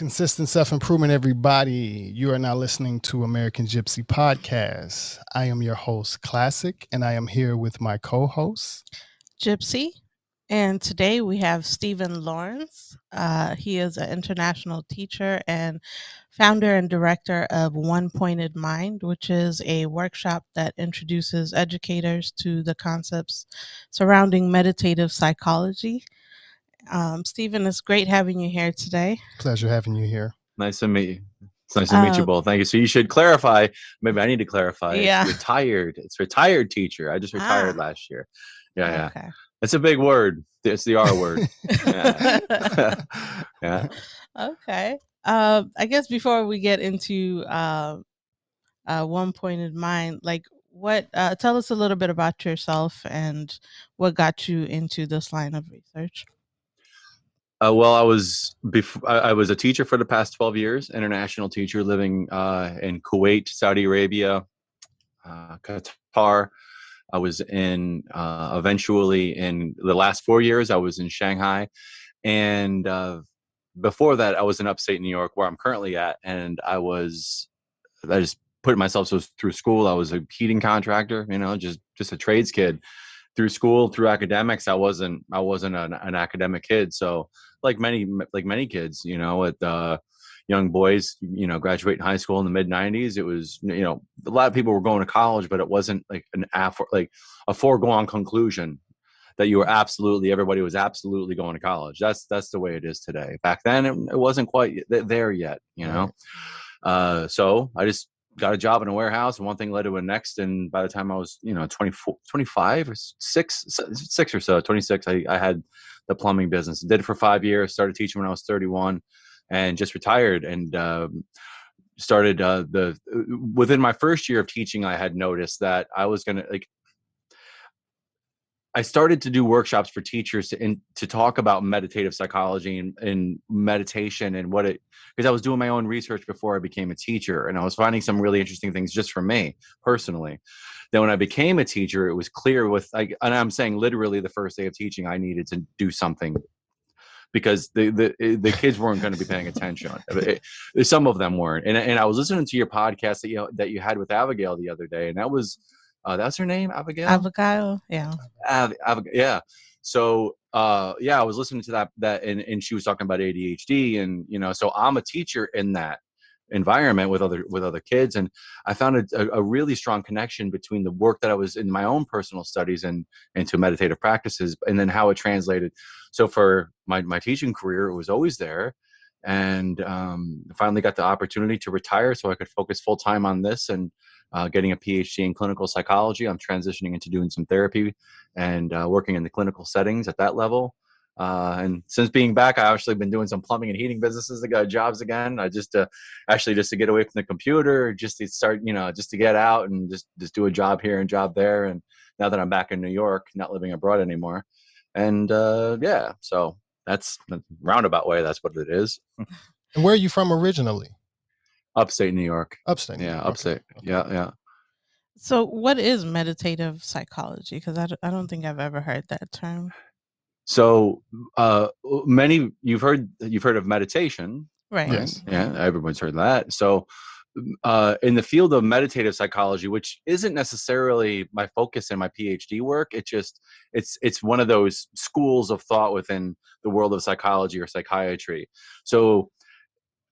Consistent self improvement, everybody. You are now listening to American Gypsy Podcast. I am your host, Classic, and I am here with my co host, Gypsy. And today we have Stephen Lawrence. Uh, he is an international teacher and founder and director of One Pointed Mind, which is a workshop that introduces educators to the concepts surrounding meditative psychology. Um, Stephen, it's great having you here today. Pleasure having you here. Nice to meet you. It's nice to meet you Um, both. Thank you. So you should clarify. Maybe I need to clarify. It's Yeah. retired. It's retired teacher. I just retired Ah. last year. Yeah, yeah. Okay. It's a big word. It's the R word. Yeah. yeah. okay. Uh, I guess before we get into uh, uh, one pointed mind, like what? Uh, tell us a little bit about yourself and what got you into this line of research. Uh, well, I was before. I, was a teacher for the past twelve years. International teacher living uh, in Kuwait, Saudi Arabia, uh, Qatar. I was in uh, eventually in the last four years. I was in Shanghai, and uh, before that, I was in upstate New York, where I'm currently at. And I was, I just put myself through school. I was a heating contractor, you know, just just a trades kid. Through school, through academics, I wasn't I wasn't an, an academic kid. So like many like many kids, you know, at uh, young boys, you know, graduating high school in the mid '90s, it was you know a lot of people were going to college, but it wasn't like an aff- like a foregone conclusion that you were absolutely everybody was absolutely going to college. That's that's the way it is today. Back then, it, it wasn't quite th- there yet, you know. Uh, so I just got a job in a warehouse and one thing led to the next and by the time i was you know 24 25 or 6 6 or so 26 i, I had the plumbing business. Did it for five years started teaching when i was 31 and just retired and um, started uh, the within my first year of teaching i had noticed that i was gonna like I started to do workshops for teachers to in, to talk about meditative psychology and, and meditation and what it because I was doing my own research before I became a teacher and I was finding some really interesting things just for me personally. Then when I became a teacher, it was clear with like and I'm saying literally the first day of teaching I needed to do something because the the eh, the kids weren't going to be paying attention. It- eh, some of them weren't, and and I was listening to your podcast that you that you had with Abigail the other day, and that was uh, that's her name, Abigail. Avocado, yeah. Av- Av- yeah. So uh yeah, I was listening to that that and, and she was talking about ADHD and you know, so I'm a teacher in that environment with other with other kids and I found a, a, a really strong connection between the work that I was in my own personal studies and into meditative practices and then how it translated. So for my my teaching career it was always there and um finally got the opportunity to retire so I could focus full time on this and uh, getting a PhD in clinical psychology. I'm transitioning into doing some therapy and uh, working in the clinical settings at that level. Uh, and since being back, I actually been doing some plumbing and heating businesses. I got jobs again. I just uh, actually just to get away from the computer, just to start, you know, just to get out and just just do a job here and job there. And now that I'm back in New York, not living abroad anymore, and uh, yeah, so that's the roundabout way. That's what it is. And where are you from originally? Upstate New York. Upstate. New Yeah, York. Upstate. Okay. Yeah, yeah. So, what is meditative psychology? Because I, I don't think I've ever heard that term. So uh, many you've heard you've heard of meditation, Right. right? Yes. Yeah, everyone's heard that. So, uh, in the field of meditative psychology, which isn't necessarily my focus in my PhD work, it just it's it's one of those schools of thought within the world of psychology or psychiatry. So,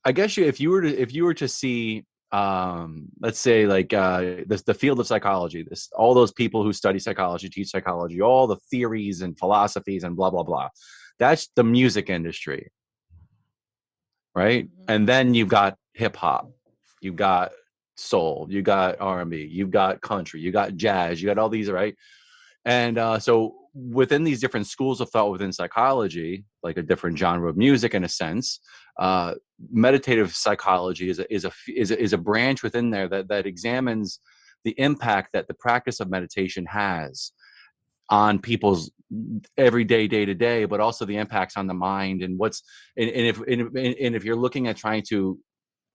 I guess you, if you were to if you were to see um let's say like uh this the field of psychology this all those people who study psychology teach psychology all the theories and philosophies and blah blah blah that's the music industry right Mhm. and then you've got hip hop you got soul you got r&b you've got country you got jazz you got all these right? And uh, so within these different schools of thought within psychology like a different genre of music in a sense uh, meditative psychology is a, is a is a, is a branch within there that that examines the impact that the practice of meditation has on people's everyday day to day but also the impacts on the mind and what's and, and if and, and if you're looking at trying to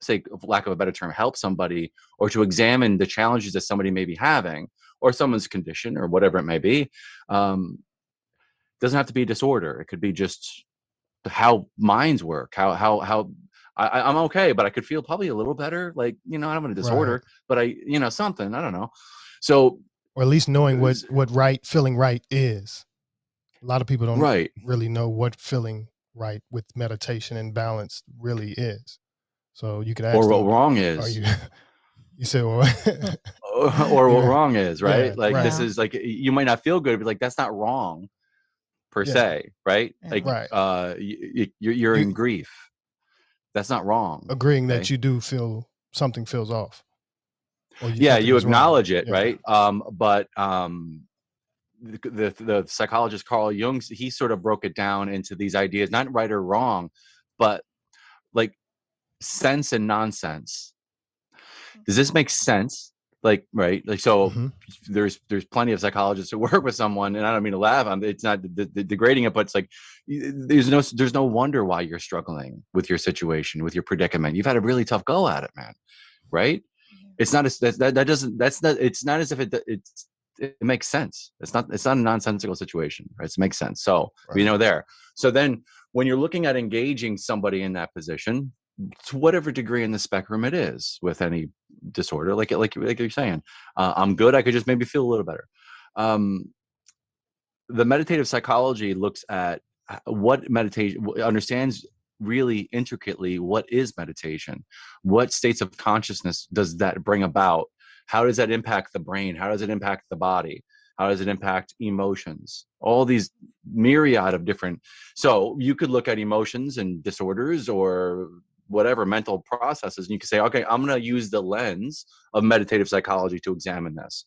say for lack of a better term help somebody or to examine the challenges that somebody may be having or someone's condition or whatever it may be um doesn't have to be a disorder it could be just how minds work how how how I, I'm okay, but I could feel probably a little better. Like, you know, I don't have a disorder, but I, you know, something, I don't know. So, or at least knowing what, what right feeling right is. A lot of people don't right. really know what feeling right with meditation and balance really is. So you could ask Or what them, wrong are is. you you said well, or, or what Yeah. wrong is, right? Yeah, like this is like you might not feel good, but like that's not wrong per Yeah. se, right? Like Right. uh y- y- you're you're You- in grief. That's not wrong. agreeing that you do feel something feels off. Or yeah, you is wrong. acknowledge it, Yeah. right? Um but um the, the the psychologist Carl Jung he sort of broke it down into these ideas, not right or wrong, but like sense and nonsense. Does this make sense? Like right, like so. Mhm. there's there's plenty of psychologists who work with someone and i don't mean to laugh i'm it's not d- d- degrading it but it's like there's no there's no wonder why you're struggling with your situation with your predicament. You've had a really tough go at it man right? It's not as that, that, that doesn't that's not it's not as if it it's it makes sense. It's not it's not a nonsensical situation right? It makes sense. So we know there. So then when you're looking at engaging somebody in that position to whatever degree in the spectrum it is with any disorder like like like you're saying uh, i'm good i could just maybe feel a little better. Um, the meditative psychology looks at what meditation understands really intricately what is meditation what states of consciousness does that bring about how does that impact the brain how does it impact the body how does it impact emotions all these myriad of different so you could look at emotions and disorders or whatever mental processes and you can say okay i'm going to use the lens of meditative psychology to examine this.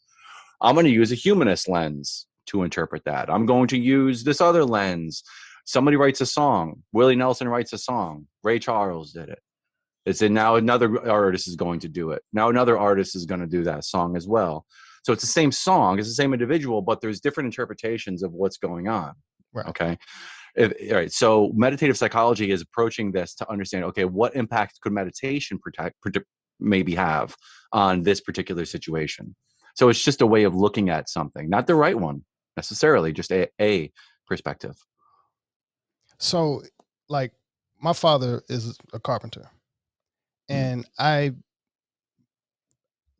I'm going to use a humanist lens to interpret that. I'm going to use this other lens. Somebody writes a song. Willie nelson writes a song. Ray charles did it. It's in now another artist is going to do it. Now another artist is going to do that song as well. So it's the same song it's the same individual but there's different interpretations of what's going on Right. okay if, all right so meditative psychology is approaching this to understand okay what impact could meditation protect maybe have on this particular situation so it's just a way of looking at something not the right one necessarily just a, a perspective So, like, my father is a carpenter, Mm. and I,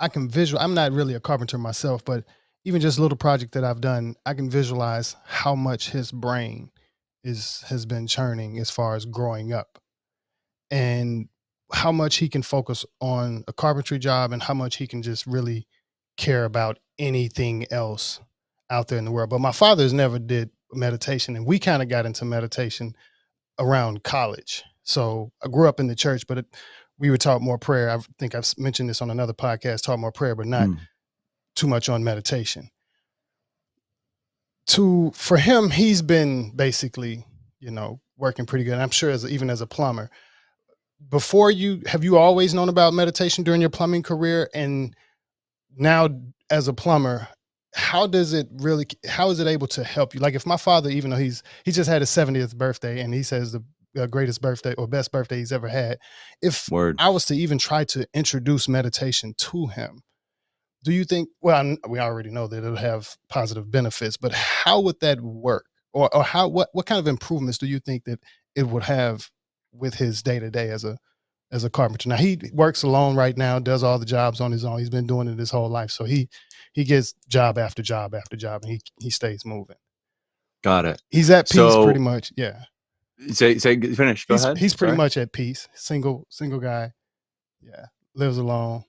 I can visual. I'm not really a carpenter myself, but even just a little project that I've done, I can visualize how much his brain is has been churning as far as growing up, and how much he can focus on a carpentry job, and how much he can just really care about anything else out there in the world. But my father's never did meditation, and we kind of got into meditation around college. So I grew up in the church, but it, we were taught more prayer. I think I've mentioned this on another podcast, taught more prayer, but not Mm. too much on meditation. To for him, he's been basically, you know, working pretty good. I'm sure as even as a plumber. Before you have you always known about meditation during your plumbing career and now as a plumber, how does it really how is it able to help you? Like if my father, even though he's he just had his 70th birthday and he says the greatest birthday or best birthday he's ever had, if word I was to even try to introduce meditation to him, do you think? Well, we already know that it'll have positive benefits, but how would that work? Or, or how what what kind of improvements do you think that it would have with his day to day as a as a carpenter? Now he works alone right now, does all the jobs on his own. He's been doing it his whole life, so he he gets job after job after job, and he he stays moving. got it He's at peace So- pretty much. Yeah, say say finish go he's ahead he's pretty Sorry. much at peace. Single single guy. Yeah, lives alone,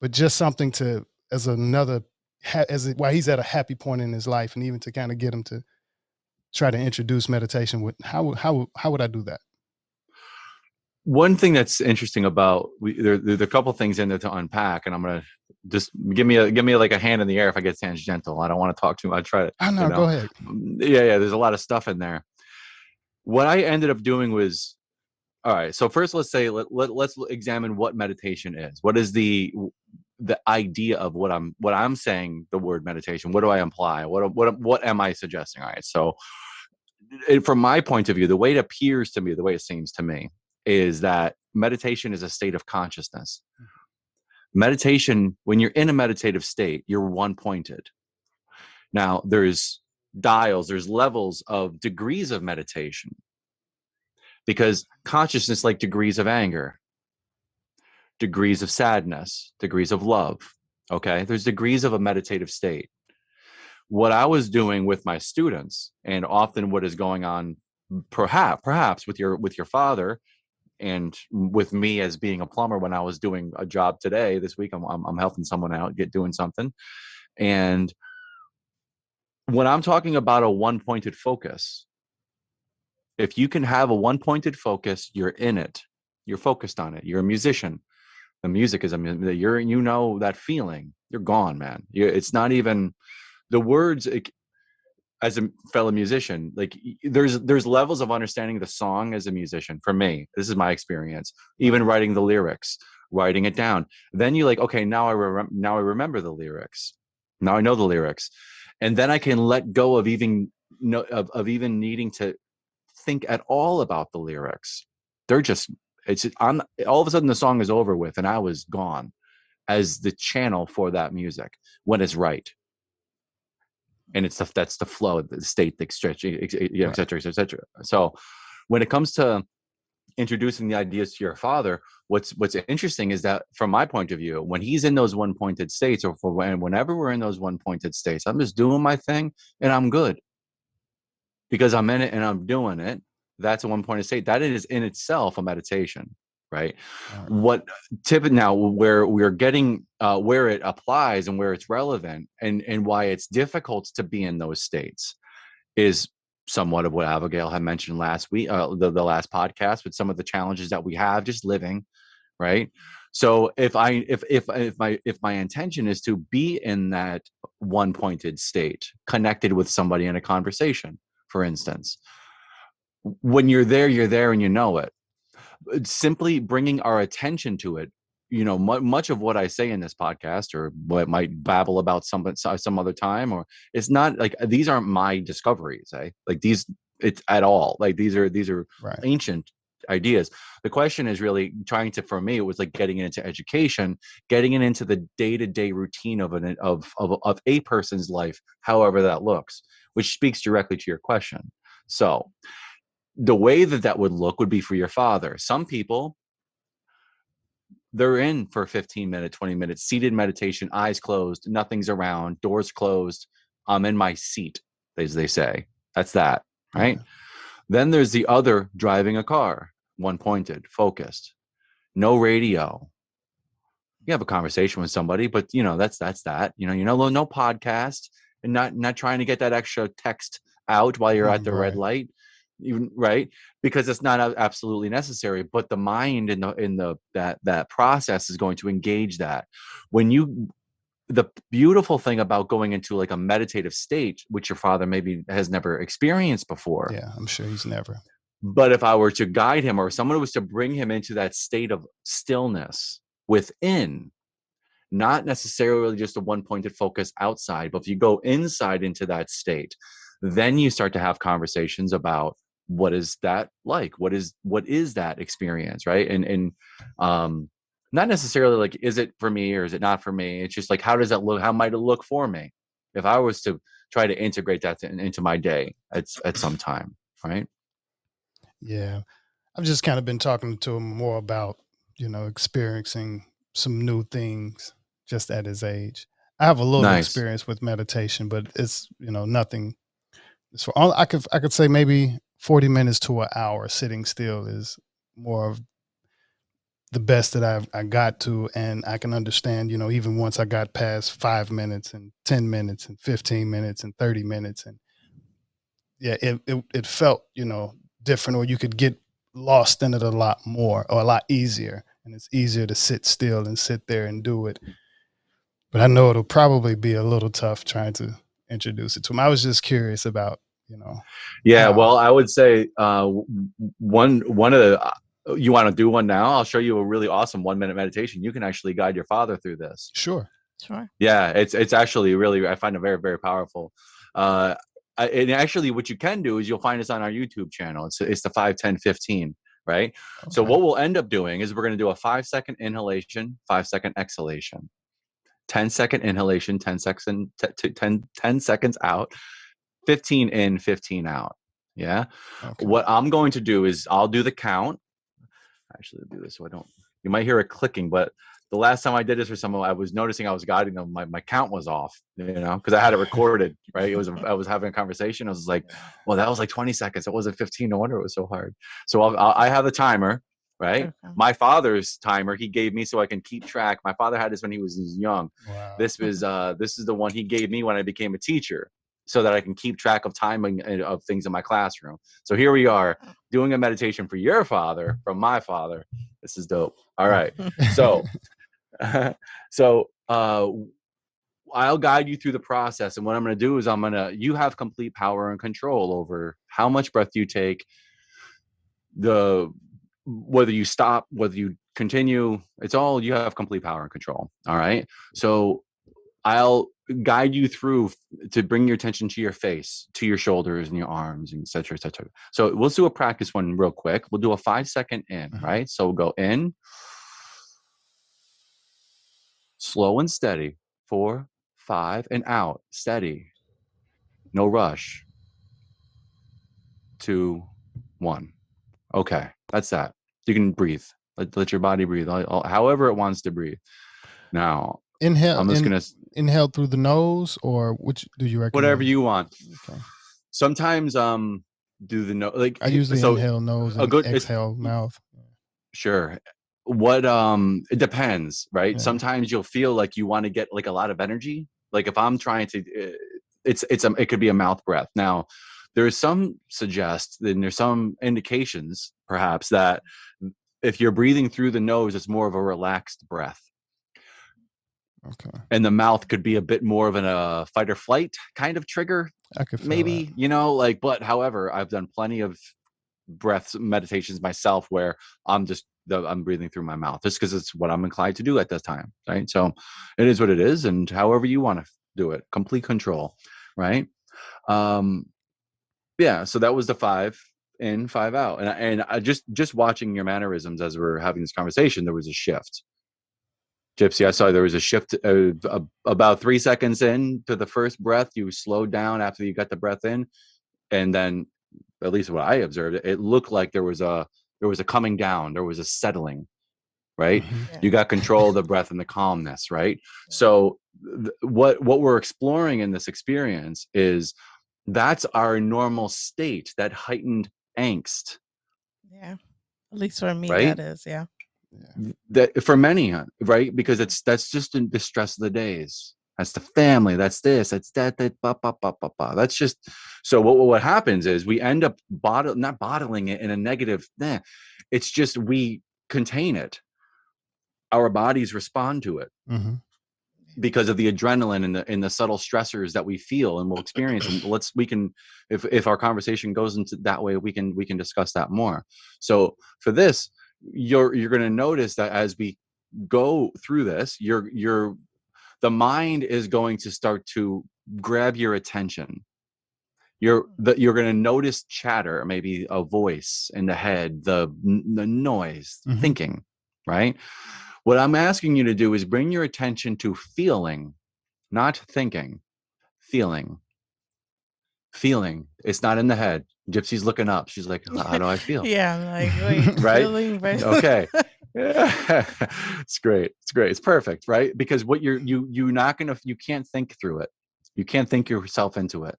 but just something to as another as it, while he's at a happy point in his life, and even to kind of get him to try to introduce meditation. With how would- how how would I do that? one thing that's interesting about we there, there's a couple things in there to unpack and i'm gonna just give me a give me like a hand in the air if i get tangential i don't want to talk too much i try to I know. You know, Go ahead. Mm, yeah yeah there's a lot of stuff in there what i ended up doing was all right so first let's say let, let, let's examine what meditation is what is the the idea of what i'm what i'm saying the word meditation what do i imply? What what what am i suggesting? All right so from my point of view the way it appears to me the way it seems to me is that meditation is a state of consciousness. Meditation when you're in a meditative state you're one pointed now there's dials there's levels of degrees of meditation because consciousness like degrees of anger degrees of sadness degrees of love okay? There's degrees of a meditative state. What i was doing with my students and often what is going on perhaps perhaps with your with your father and with me as being a plumber when i was doing a job today this week i'm, I'm, I'm helping someone out get doing something. And when i'm talking about a one pointed focus if you can have a one pointed focus you're in it. You're focused on it. You're a musician the music is a you're you know that feeling you're gone man. You it's not even the words it, as a fellow musician like there's there's levels of understanding the song as a musician for me. This is my experience. Even writing the lyrics writing it down. Then you like okay now i remember now i remember the lyrics. Now i know the lyrics. And then i can let go of even no of, of even needing to think at all about the lyrics. They're just it's all of a sudden the song is over with and i was gone as the channel for that music when it's right. And it's the, that's the flow the state the stretch et cetera et cetera so when it comes to introducing the ideas to your father what's what's interesting is that from my point of view when he's in those one pointed states or for when, whenever we're in those one pointed states i'm just doing my thing and i'm good. Because i'm in it and i'm doing it that's a one pointed state that is in itself a meditation right? What tip now where we're getting uh, where it applies and where it's relevant and and why it's difficult to be in those states is somewhat of what Abigail had mentioned last week, uh, the, the last podcast with some of the challenges that we have just living, right? So if I if if if my if my intention is to be in that one pointed state, connected with somebody in a conversation, for instance, when you're there, you're there and you know it simply bringing our attention to it you know much of what i say in this podcast or what might babble about some some other time or it's not like these aren't my discoveries eh? like these it's at all like these are these are right. ancient ideas the question is really trying to for me it was like getting into education getting it into the day-to-day routine of an of, of of a person's life however that looks which speaks directly to your question so the way that that would look would be for your father. Some people, they're in for 15 minutes, 20 minutes, seated meditation, eyes closed, nothing's around, doors closed. I'm in my seat, as they say. That's that, right? Then there's the other driving a car, one pointed, focused, no radio. You have a conversation with somebody, but you know that's that's that. You know, you know, no podcast, and not not trying to get that extra text out while you're at the right. red light even right? Because it's not absolutely necessary but the mind in the in the that that process is going to engage that. When you the beautiful thing about going into like a meditative state which your father maybe has never experienced before yeah i'm sure he's never. but if i were to guide him or someone was to bring him into that state of stillness within not necessarily just a one pointed focus outside but if you go inside into that state then you start to have conversations about what is that like? What is what is that experience right? And and um not necessarily like is it for me or is it not for me? It's just like how does that look how might it look for me if i was to try to integrate that to, into my day at, at some time right? Yeah. I've just kind of been talking to him more about you know experiencing some new things just at his age. I have a little nice. experience with meditation but it's you know nothing so I could I could say maybe 40 minutes to an hour sitting still is more of the best that I've I got to and I can understand, you know, even once I got past five minutes and 10 minutes and 15 minutes and 30 minutes and yeah, it, it, it felt, you know, different or you could get lost in it a lot more or a lot easier. And it's easier to sit still and sit there and do it. But I know it'll probably be a little tough trying to introduce it to him. I was just curious about you know? Yeah um, well i would say uh, one one of the uh, you want to do one now? I'll show you a really awesome one minute meditation. You can actually guide your father through this. Sure. Sure. Yeah it's it's actually really i find it very very powerful. Uh and actually what you can do is you'll find us on our youtube channel. It's it's the 5 10 15 right? Okay. so what we'll end up doing is we're going to do a five second inhalation five second exhalation 10 second inhalation ten 10 second 10, 10 seconds out 15 in, 15 out. Yeah. Okay. What I'm going to do is I'll do the count. Actually, I'll do this so I don't. You might hear it clicking, but the last time I did this for someone, I was noticing I was guiding them. My, my count was off, you know, because I had it recorded, right? It was I was having a conversation. I was like, well, that was like 20 seconds. It wasn't 15. No wonder it was so hard. So I'll, I'll, I have a timer, right? My father's timer he gave me so I can keep track. My father had this when he was young. Wow. This was uh this is the one he gave me when I became a teacher so that I can keep track of timing of things in my classroom. So here we are doing a meditation for your father from my father. This is dope. All right. So so uh I'll guide you through the process and what I'm going to do is I'm going to you have complete power and control over how much breath you take the whether you stop whether you continue it's all you have complete power and control all right so i'll guide you through to bring your attention to your face to your shoulders and your arms and et cetera, et cetera. so let's do a practice one real quick. We'll do a five second in Mhm. right? So we'll go in. Slow and steady. Four five and out. Steady. No rush. Two one. Okay. That's that. You can breathe. Let, let your body breathe. However it wants to breathe. Now inhale. i'm just in- gonna inhale through the nose, or which do you recommend? whatever you want Okay. sometimes um do the nose. like I usually so inhale nose and good- exhale mouth. sure what um it depends right Yeah. sometimes you'll feel like you want to get like a lot of energy like if i'm trying to uh, it's it's a it could be a mouth breath now there's some suggest and there's some indications perhaps that if you're breathing through the nose it's more of a relaxed breath Okay. and the mouth could be a bit more of an uh, fight or flight kind of trigger I could maybe that. you know like but however i've done plenty of breaths meditations myself where i'm just the, i'm breathing through my mouth. Just because it's what i'm inclined to do at this time right? So it is what it is and however you want to do it complete control right? Um yeah so that was the five in five out. And and i just just watching your mannerisms as we're having this conversation there was a shift gypsy i saw there was a shift uh, a- about three seconds in to the first breath you slowed down after you got the breath in and then at least what i observed it looked like there was a there was a coming down there was a settling right Mhm. you got control of the breath and the calmness right so th- what what we're exploring in this experience is that's our normal state that heightened angst yeah. At least for me, Right? that is. Yeah. That for many uh, right? Because it's that's just in the stress of the days. That's the family that's this that's that that ba, ba, ba, ba, ba. that's just so what what happens is we end up bottle not bottling it in a negative nah, it's just we contain it. Our bodies respond to it. Mhm. because of the adrenaline and the and the subtle stressors that we feel and we'll experience and let's we can if if our conversation goes into that way we can we can discuss that more. So for this you're you're going to notice that as we go through this you're you're the mind is going to start to grab your attention. You're that you're going to notice chatter maybe a voice in the head the the noise Mhm. thinking right? What i'm asking you to do is bring your attention to feeling not thinking feeling feeling it's not in the head gypsy's looking up she's like how do i feel Yeah. I'm like, wait, Right? feeling okay yeah. it's great it's great it's perfect right because what you're you you're not gonna you can't think through it you can't think yourself into it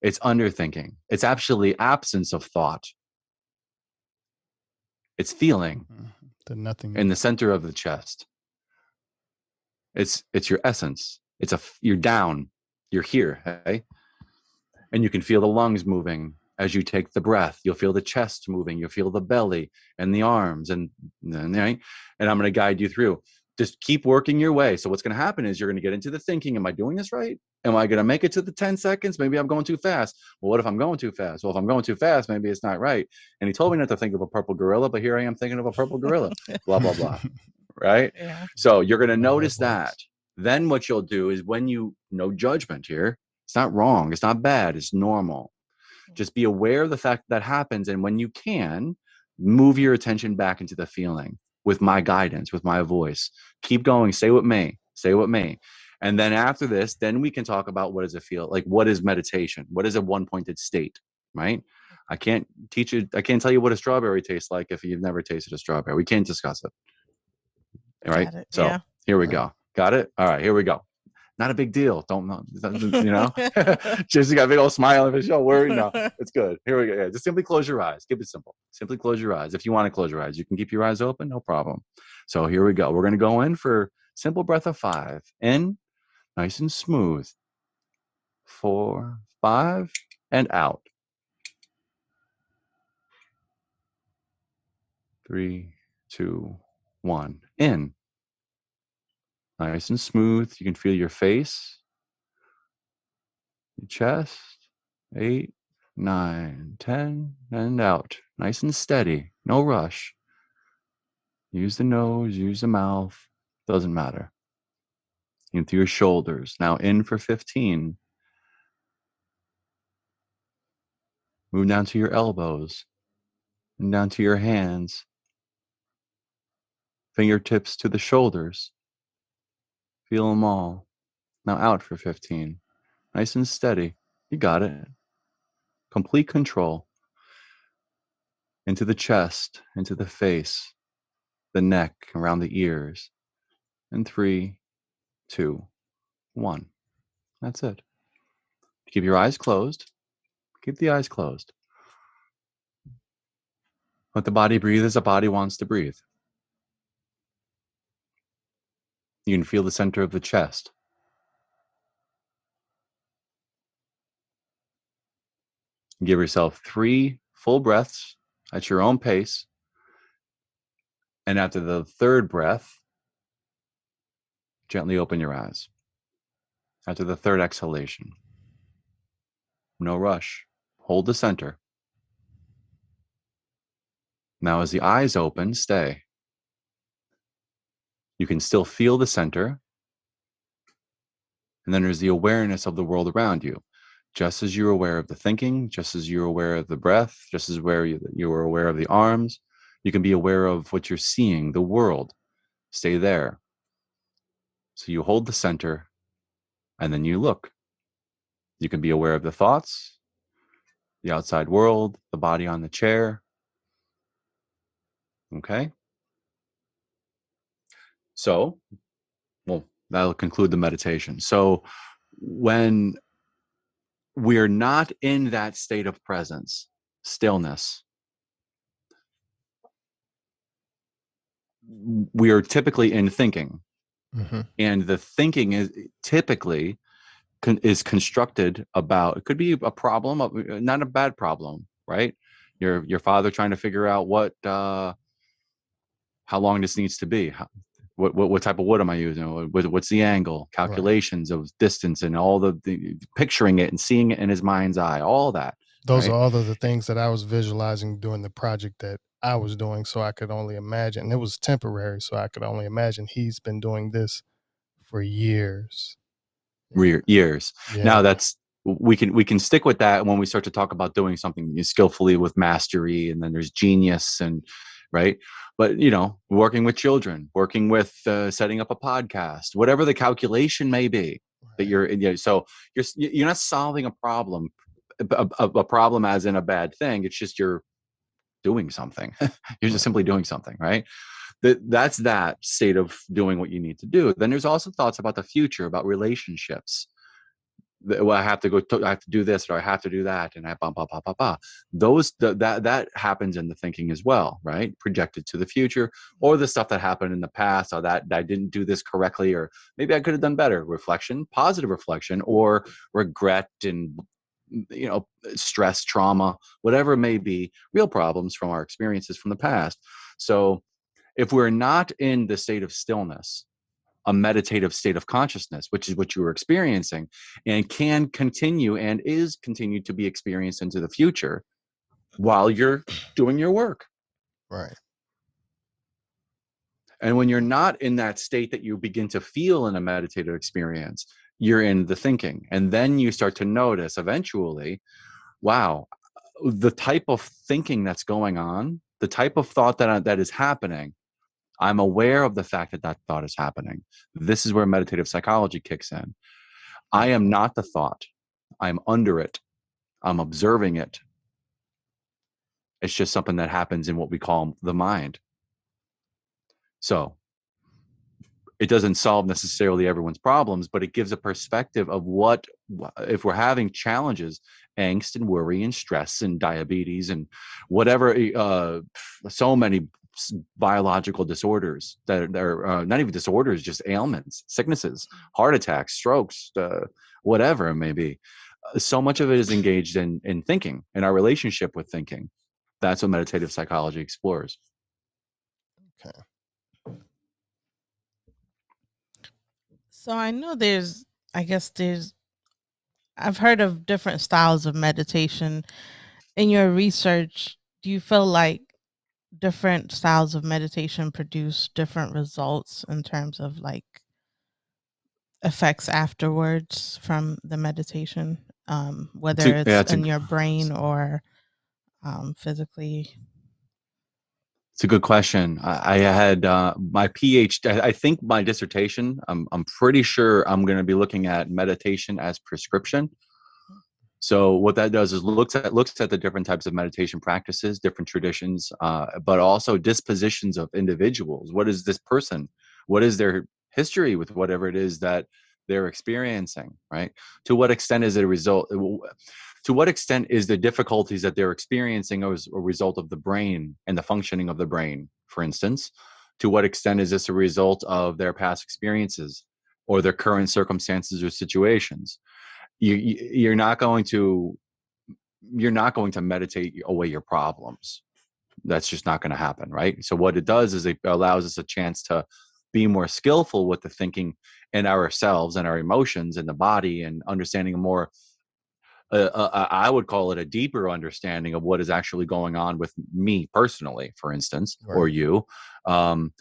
it's underthinking it's actually absence of thought it's feeling Mhm. The nothing. in the center of the chest it's it's your essence it's a you're down you're here hey and you can feel the lungs moving. As you take the breath you'll feel the chest moving. You'll feel the belly and the arms and and right? And i'm going to guide you through. Just keep working your way. So what's going to happen is you're going to get into the thinking am i doing this right? Am i going to make it to the 10 seconds? Maybe i'm going too fast. Well what if i'm going too fast? Well if i'm going too fast maybe it's not right. And he told me not to think of a purple gorilla but here i am thinking of a purple gorilla. Blah blah blah. Right? Yeah. so you're going to notice that. Then what you'll do is when you no judgment here, it's not wrong, it's not bad, it's normal. Mm. Just be aware of the fact that happens and when you can, move your attention back into the feeling with my guidance, with my voice. Keep going, Say with me, Say with me. And then after this, then we can talk about what does it feel like what is meditation? What is a one-pointed state, right? I mm. can't teach you. I can't tell you what a strawberry tastes like if you've never tasted a strawberry. We can't discuss it. All right. So Yeah. here we go. Got it. All right. Here we go. Not a big deal. Don't know. You know. Just got a big old smile on his show. Worry. No, it's good. Here we go. Yeah, just simply close your eyes. Keep it simple. Simply close your eyes. If you want to close your eyes, you can keep your eyes open. No problem. So here we go. We're going to go in for simple breath of five. In, nice and smooth. Four, five, and out. Three, two, one. In. Nice and smooth. You can feel your face, your chest. Eight, nine, ten, and out. Nice and steady. No rush. Use the nose, use the mouth. Doesn't matter. Into your shoulders. Now in for 15. Move down to your elbows and down to your hands. Fingertips to the shoulders. Feel them all. Now out for 15. Nice and steady. You got it. Complete control. Into the chest, into the face, the neck, around the ears. And three, two, one. That's it. Keep your eyes closed. Keep the eyes closed. Let the body breathe as the body wants to breathe. You can feel the center of the chest. Give yourself three full breaths at your own pace. And after the third breath, gently open your eyes. After the third exhalation, no rush. Hold the center. Now, as the eyes open, stay. You can still feel the center. And then there's the awareness of the world around you. Just as you're aware of the thinking, just as you're aware of the breath, just as where you, you are aware of the arms, you can be aware of what you're seeing, the world. Stay there. So you hold the center and then you look. You can be aware of the thoughts, the outside world, the body on the chair. Okay. So, well, that'll conclude the meditation. So, when we're not in that state of presence, stillness, we are typically in thinking. Mhm. And the thinking is typically con- is constructed about it could be a problem, uh, not a bad problem, right? Your your father trying to figure out what uh how long this needs to be. How, what, what what type of wood am I using? What, what's the angle? Calculations of distance and all the, the picturing it and seeing it in his mind's eye. All that. Those Right. are all of the things that I was visualizing during the project that I was doing. So I could only imagine. And it was temporary. So I could only imagine he's been doing this for years. Re- years. Yeah. Now that's we can we can stick with that when we start to talk about doing something skillfully with mastery, and then there's genius and right. But you know, working with children, working with uh, setting up a podcast, whatever the calculation may be. that you're you know, so you're you're not solving a problem a, a, a problem as in a bad thing it's just you're doing something. You're just simply doing something right? That that's that state of doing what you need to do. Then there's also thoughts about the future about relationships well, I have to go. I have to do this, or I have to do that, and I blah blah blah blah blah. Those th- that that happens in the thinking as well, right? Projected to the future, or the stuff that happened in the past, or that I didn't do this correctly, or maybe I could have done better. Reflection, positive reflection, or regret and you know stress, trauma, whatever it may be, real problems from our experiences from the past. So, if we're not in the state of stillness, a meditative state of consciousness, which is what you were experiencing, and can continue and is continued to be experienced into the future while you're doing your work. Right. And when you're not in that state that you begin to feel in a meditative experience, you're in the thinking. And then you start to notice eventually, wow, the type of thinking that's going on, the type of thought that, uh, that is happening, I'm aware of the fact that that thought is happening. This is where meditative psychology kicks in. I am not the thought, I'm under it, I'm observing it. It's just something that happens in what we call the mind. So it doesn't solve necessarily everyone's problems, but it gives a perspective of what, if we're having challenges, angst and worry and stress and diabetes and whatever, eh, uh, so many biological disorders that are uh, not even disorders, just ailments, sicknesses, heart attacks, strokes, uh, whatever it may be. Uh, so much of it is engaged in in thinking, in our relationship with thinking. That's what meditative psychology explores. Okay. So I know there's, I guess there's, I've heard of different styles of meditation. In your research, do you feel like different styles of meditation produce different results in terms of like effects afterwards from the meditation, um, whether it's yeah, in your brain or um, physically? It's a good question. I, I had uh, my PhD. I I think my dissertation. I'm I'm pretty sure I'm going to be looking at meditation as prescription. So what that does is looks at looks at the different types of meditation practices, different traditions, uh, but also dispositions of individuals. What is this person? What is their history with whatever it is that they're experiencing? Right? To what extent is it a result? to what extent is the difficulties that they're experiencing as a result of the brain and the functioning of the brain for instance to what extent is this a result of their past experiences or their current circumstances or situations you you- you're not going to you're not going to meditate away your problems that's just not going to happen right so what it does is it allows us a chance to be more skillful with the thinking in ourselves and our emotions and the body and understanding a more uh, uh, I would call it a deeper understanding of what is actually going on with me personally, for instance, or you. Um,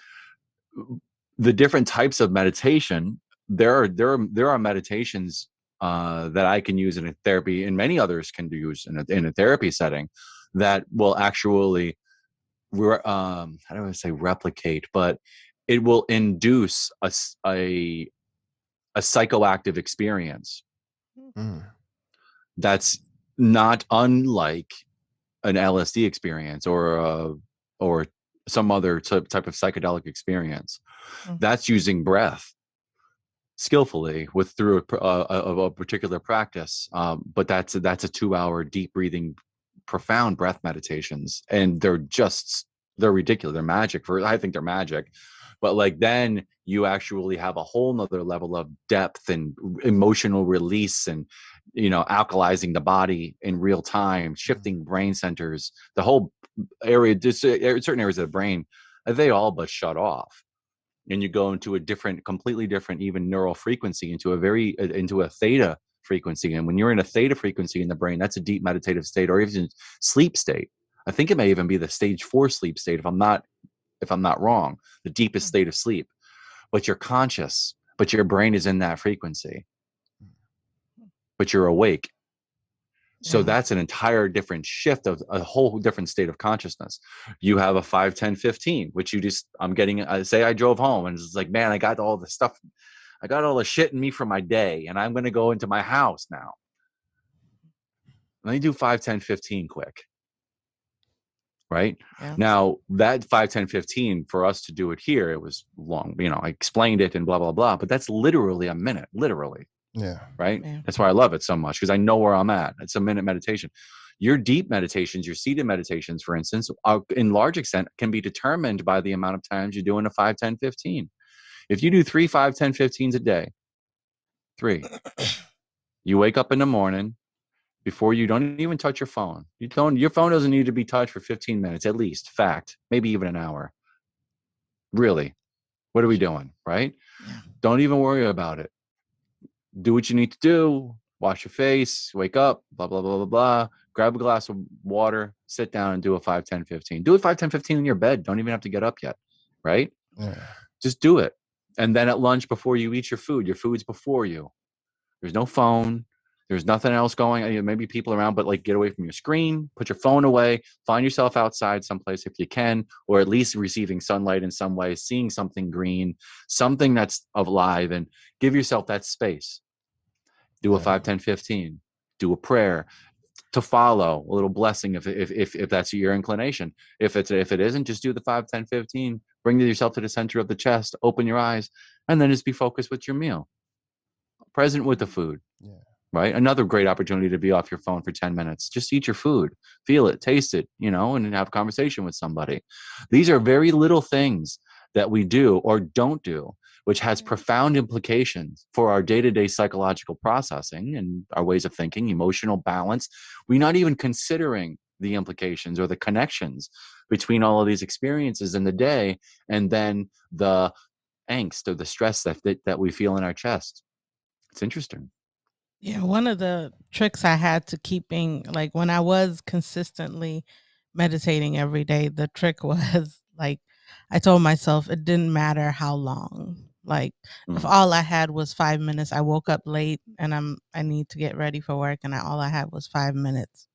the different types of meditation. There are there are there are meditations uh, that I can use in a therapy, and many others can use in a, in a therapy setting that will actually, re- um, how do I say replicate, but it will induce a a psychoactive experience Mm. that's not unlike an LSD experience or uh, or some other type type of psychedelic experience. Mhm. That's using breath skillfully with through a, uh, of a particular practice. Um, but that's a, that's a two hour deep breathing, profound breath meditations, and they're just they're ridiculous. They're magic for I think they're magic. But like then you actually have a whole nother level of depth and emotional release and you know alkalizing the body in real time shifting brain centers the whole area just uh, certain areas of the brain they all but shut off and you go into a different completely different even neural frequency into a very uh, into a theta frequency. And when you're in a theta frequency in the brain that's a deep meditative state or even sleep state. I think it may even be the stage four sleep state if i'm not if i'm not wrong the deepest state of sleep. But you're conscious but your brain is in that frequency. But you're awake so Yeah. that's an entire different shift of a whole different state of consciousness. You have a 5, 10, 15, which you just, I'm getting, I say I drove home and it's like, man, I got all the stuff, I got all the shit in me for my day and I'm going to go into my house now. Let me do 5, 10, 15 quick. Right Yeah. now, that 5, 10, 15 for us to do it here, it was long, you know, I explained it and blah, blah, blah, but that's literally a minute, literally Yeah. right? Yeah. That's why I love it so much because I know where I'm at. It's a minute meditation. Your deep meditations, your seated meditations, for instance, are in large extent can be determined by the amount of times you're doing a 5, 10, 15. If you do three, five, 10, 15s a day, three, you wake up in the morning before you don't even touch your phone. You don't, your phone doesn't need to be touched for 15 minutes at least, fact, maybe even an hour. Really, what are we doing, right? Yeah. Don't even worry about it do what you need to do wash your face wake up blah blah blah blah blah grab a glass of water sit down and do a 5 10 15 do a 5 10 15 in your bed. Don't even have to get up yet right? Yeah. just do it. And then at lunch before you eat your food your food's before you. There's no phone. There's nothing else going on maybe people around but like get away from your screen put your phone away find yourself outside someplace if you can or at least receiving sunlight in some way seeing something green something that's alive and give yourself that space do a Yeah. 5 10 15 do a prayer to follow a little blessing if if if, if that's your inclination. If it's if it isn't just do the 5 10 15 bring yourself to the center of the chest open your eyes and then just be focused with your meal. Present with the food Yeah. right? Another great opportunity to be off your phone for 10 minutes. Just eat your food feel it taste it you know and have a conversation with somebody. These are very little things that we do or don't do which has mm-hmm. profound implications for our day-to-day psychological processing and our ways of thinking emotional balance. We're not even considering the implications or the connections between all of these experiences in the day and then the angst or the stress that that, that we feel in our chest. It's interesting. Yeah, one of the tricks I had to keeping like when I was consistently meditating every day, the trick was like I told myself it didn't matter how long. Like if Mm. all I had was 5 minutes, I woke up late and I'm I need to get ready for work and I, all I had was 5 minutes.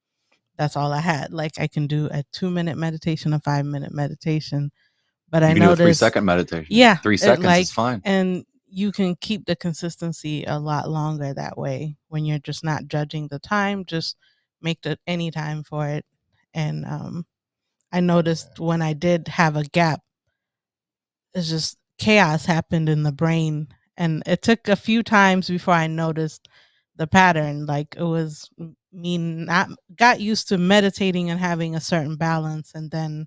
That's all I had. Like I can do a 2 minute meditation, a 5 minute meditation. But you I a three second meditation Yeah, three seconds like is fine and you can keep the consistency a lot longer that way when you're just not judging the time just make the any time for it and um i noticed when i did have a gap it's just chaos happened in the brain and it took a few times before i noticed the pattern like it was me not got used to meditating and having a certain balance and then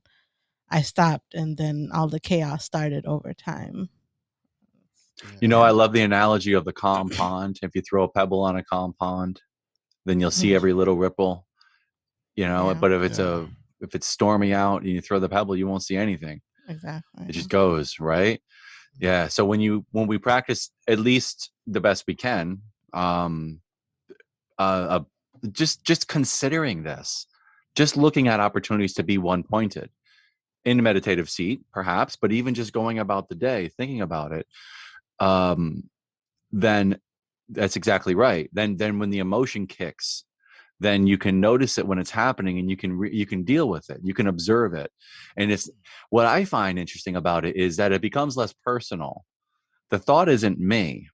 i stopped and then all the chaos started over time You know, I love the analogy of the calm pond. If you throw a pebble on a calm pond, then you'll see Mhm. every little ripple. You know, Yeah. but if it's Yeah. a if it's stormy out and you throw the pebble, you won't see anything. exactly It just goes right. Yeah. So when you when we practice at least the best we can, um, uh, uh just just considering this, just looking at opportunities to be one pointed in a meditative seat, perhaps, but even just going about the day, thinking about it, um, then that's exactly right. Then then when the emotion kicks, then you can notice it when it's happening and you can re- you can deal with it. You can observe it. And it's mm-hmm. what I find interesting about it is that it becomes less personal. The thought isn't me.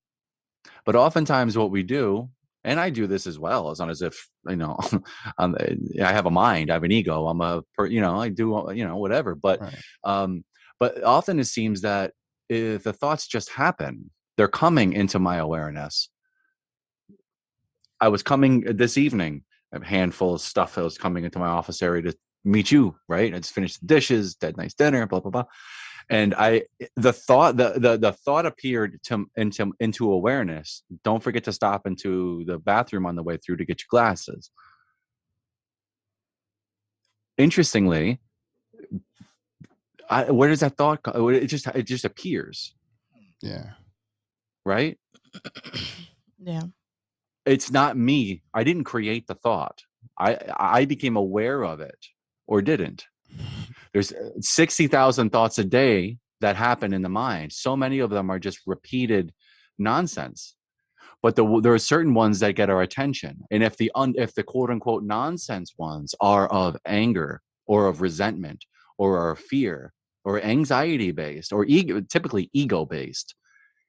But oftentimes what we do and I do this as well. It's not as if you know I'm, eh, I have a mind, I have an ego. I'm a, per, you know, I do, uh, you know, whatever. But Right. um, but often it seems that if the thoughts just happen, they're coming into my awareness. I was coming uh, this evening, a handful of stuff that was coming into my office area to meet you, right? I just finished the dishes, dead nice dinner, blah, blah, blah. And I the thought the the, the thought appeared to into into awareness. Don't forget to stop into the bathroom on the way through to get your glasses. Interestingly, I, where does that thought go? It just it just appears, Yeah. right? yeah It's not me. I didn't create the thought. I I became aware of it or didn't. There's uh, 60,000 thoughts a day that happen in the mind. So many of them are just repeated nonsense. But the, there are certain ones that get our attention. And if the un, if the quote unquote nonsense ones are of anger or of resentment or are of fear or anxiety based or ego, typically ego based,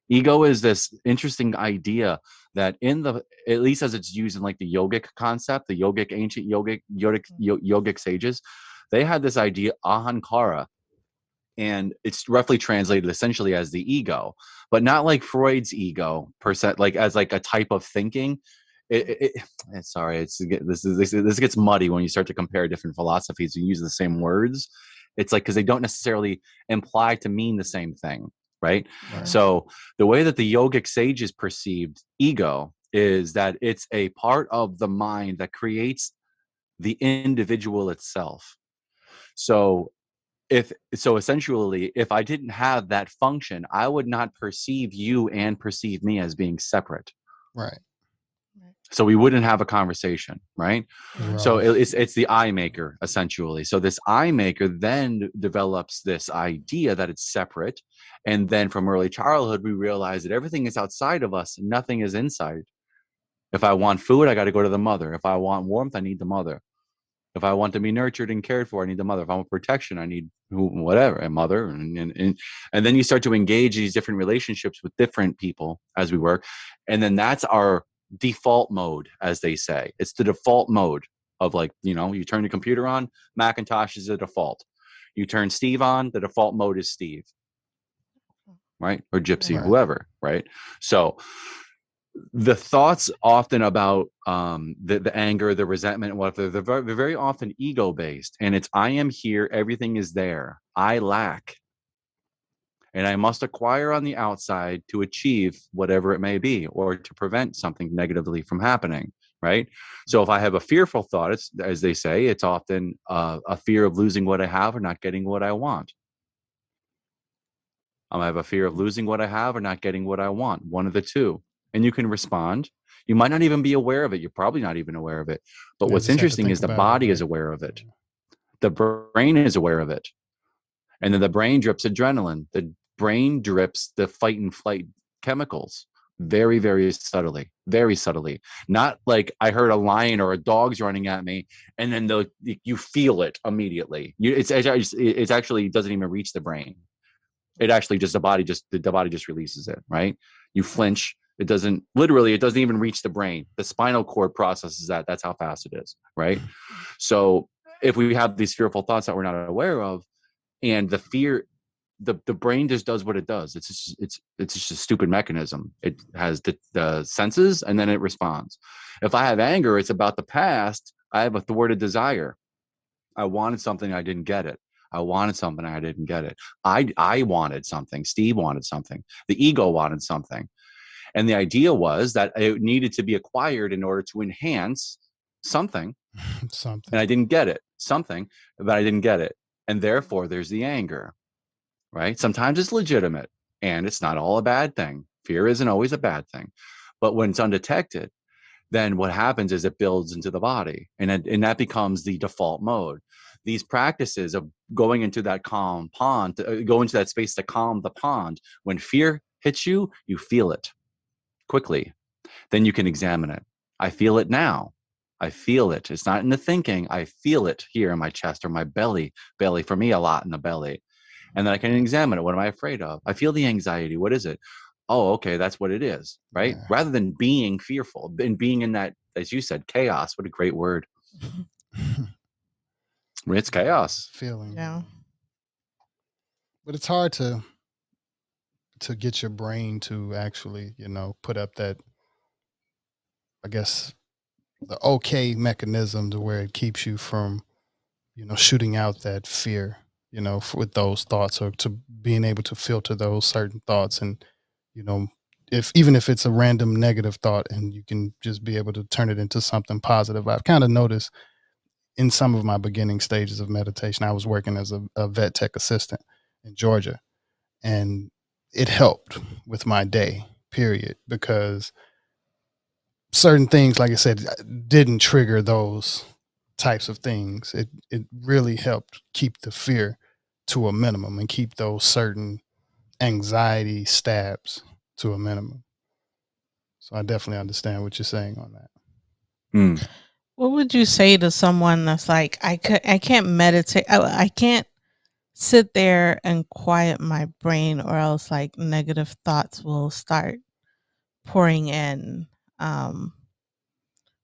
ego is this interesting idea that in the at least as it's used in like the yogic concept the yogic ancient yogic yogic, mm-hmm. yogic sages they had this idea ahankara and it's roughly translated essentially as the ego but not like freud's ego per se like as like a type of thinking. It, it, it- eh, sorry it's this is this, this gets muddy when you start to compare different philosophies and use the same words. It's like because they don't necessarily imply to mean the same thing right Right. so the way that the yogic sages perceived ego is that it's a part of the mind that creates the individual itself. So if so essentially if I didn't have that function, I would not perceive you and perceive me as being separate. right. So we wouldn't have a conversation, right? So it- it's it's the eye maker essentially. So this eye maker then develops this idea that it's separate, and then from early childhood we realize that everything is outside of us, nothing is inside. If I want food, I got to go to the mother. If I want warmth, I need the mother. If I want to be nurtured and cared for, I need the mother. If I want protection, I need who- whatever, a mother. And, and, and, and then you start to engage these different relationships with different people as we work. And then that's our default mode, as they say. It's the default mode of like you know you turn the computer on macintosh is the default. You turn steve on the default mode is steve. Right? Or gypsy Right. whoever right? So the thoughts often about um the, the anger the resentment what they're, they're very, they're very often ego based and it's i am here everything is there. I lack and i must acquire on the outside to achieve whatever it may be or to prevent something negatively from happening right? So if i have a fearful thought it's as they say it's often uh, a fear of losing what i have or not getting what i want. Um, i have a fear of losing what i have or not getting what i want one of the two and you can respond. You might not even be aware of it you're probably not even aware of it but Yeah, what's just have to interesting is the body is aware of it. The brain is aware of it and then the brain drips adrenaline the brain drips the fight and flight chemicals very very subtly very subtly. Not like i heard a lion or a dog's running at me and then the you feel it immediately. You, it's actually it's actually doesn't even reach the brain. It actually just the body just the, the body just releases it right? You flinch it doesn't literally it doesn't even reach the brain. The spinal cord processes that that's how fast it is right? Mm. So if we have these fearful thoughts that we're not aware of and the fear the, the brain just does what it does. It's just, it's it's just a stupid mechanism. It has the, the senses and then it responds. If i have anger it's about the past. I have a thwarted desire. I wanted something i didn't get it. I wanted something i didn't get it. I i wanted something. Steve wanted something. The ego wanted something. And the idea was that it needed to be acquired in order to enhance something Something. and I didn't get it. Something, but I didn't get it. And therefore, there's the anger, right? Sometimes it's legitimate and it's not all a bad thing. Fear isn't always a bad thing. But when it's undetected, then what happens is it builds into the body and, it, and that becomes the default mode. These practices of going into that calm pond, uh, go into that space to calm the pond. When fear hits you, you feel it quickly. Then you can examine it. I feel it now. I feel it. It's not in the thinking. I feel it here in my chest or my belly. Belly for me, a lot in the belly. And then I can examine it. What am I afraid of? I feel the anxiety. What is it? Oh, okay, that's what it is, right? Yeah. Rather than being fearful and being in that, as you said, chaos. What a great word. It's chaos. Feeling. Yeah. But it's hard to to get your brain to actually, you know, put up that I guess the okay mechanism to where it keeps you from, you know, shooting out that fear, you know, f- with those thoughts or to being able to filter those certain thoughts and, you know, if even if it's a random negative thought and you can just be able to turn it into something positive. I've kind of noticed in some of my beginning stages of meditation, I was working as a, a vet tech assistant in Georgia, and it helped with my day, period, because certain things, like I said, didn't trigger those types of things. It it really helped keep the fear to a minimum and keep those certain anxiety stabs to a minimum. So I definitely understand what you're saying on that. Hmm. What would you say to someone that's like, I could, I can't meditate, I, I can't sit there and quiet my brain, or else like negative thoughts will start pouring in. Um,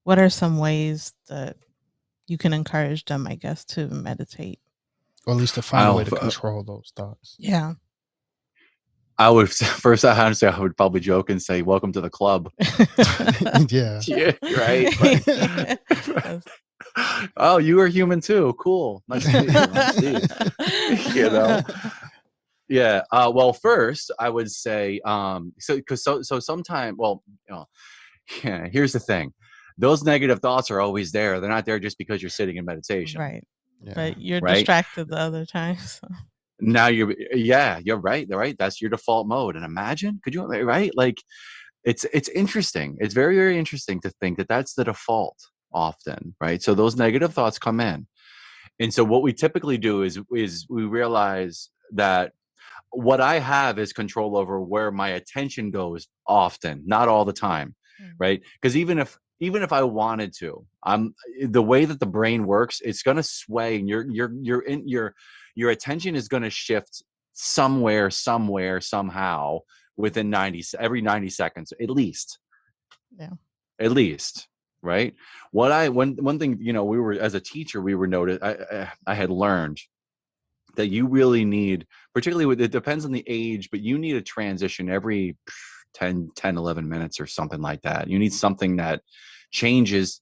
what are some ways that you can encourage them, I guess, to meditate? Or at least to find a way to uh, control those thoughts. Yeah. I would first, I honestly, I would probably joke and say, "Welcome to the club." yeah. yeah, right. Yes. oh, you are human too. Cool. Nice to meet you. I'm you know yeah uh, well first i would say um so because so so sometime well you know yeah here's the thing those negative thoughts are always there they're not there just because you're sitting in meditation right. Yeah. But you're Right. distracted the other times. so. now you're yeah you're right they're right that's your default mode and imagine could you right like it's it's interesting it's very very interesting to think that that's the default often right so those negative thoughts come in and so what we typically do is is we realize that what i have is control over where my attention goes often not all the time Mm. right because even if even if i wanted to i'm eh, the way that the brain works it's going to sway and your your your in your your attention is going to shift somewhere somewhere somehow within 90 every 90 seconds at least Yeah. at least right what i one one thing you know we were as a teacher we were noted i i, I had learned that you really need particularly with it depends on the age but you need a transition every 10 10 11 minutes or something like that. You need something that changes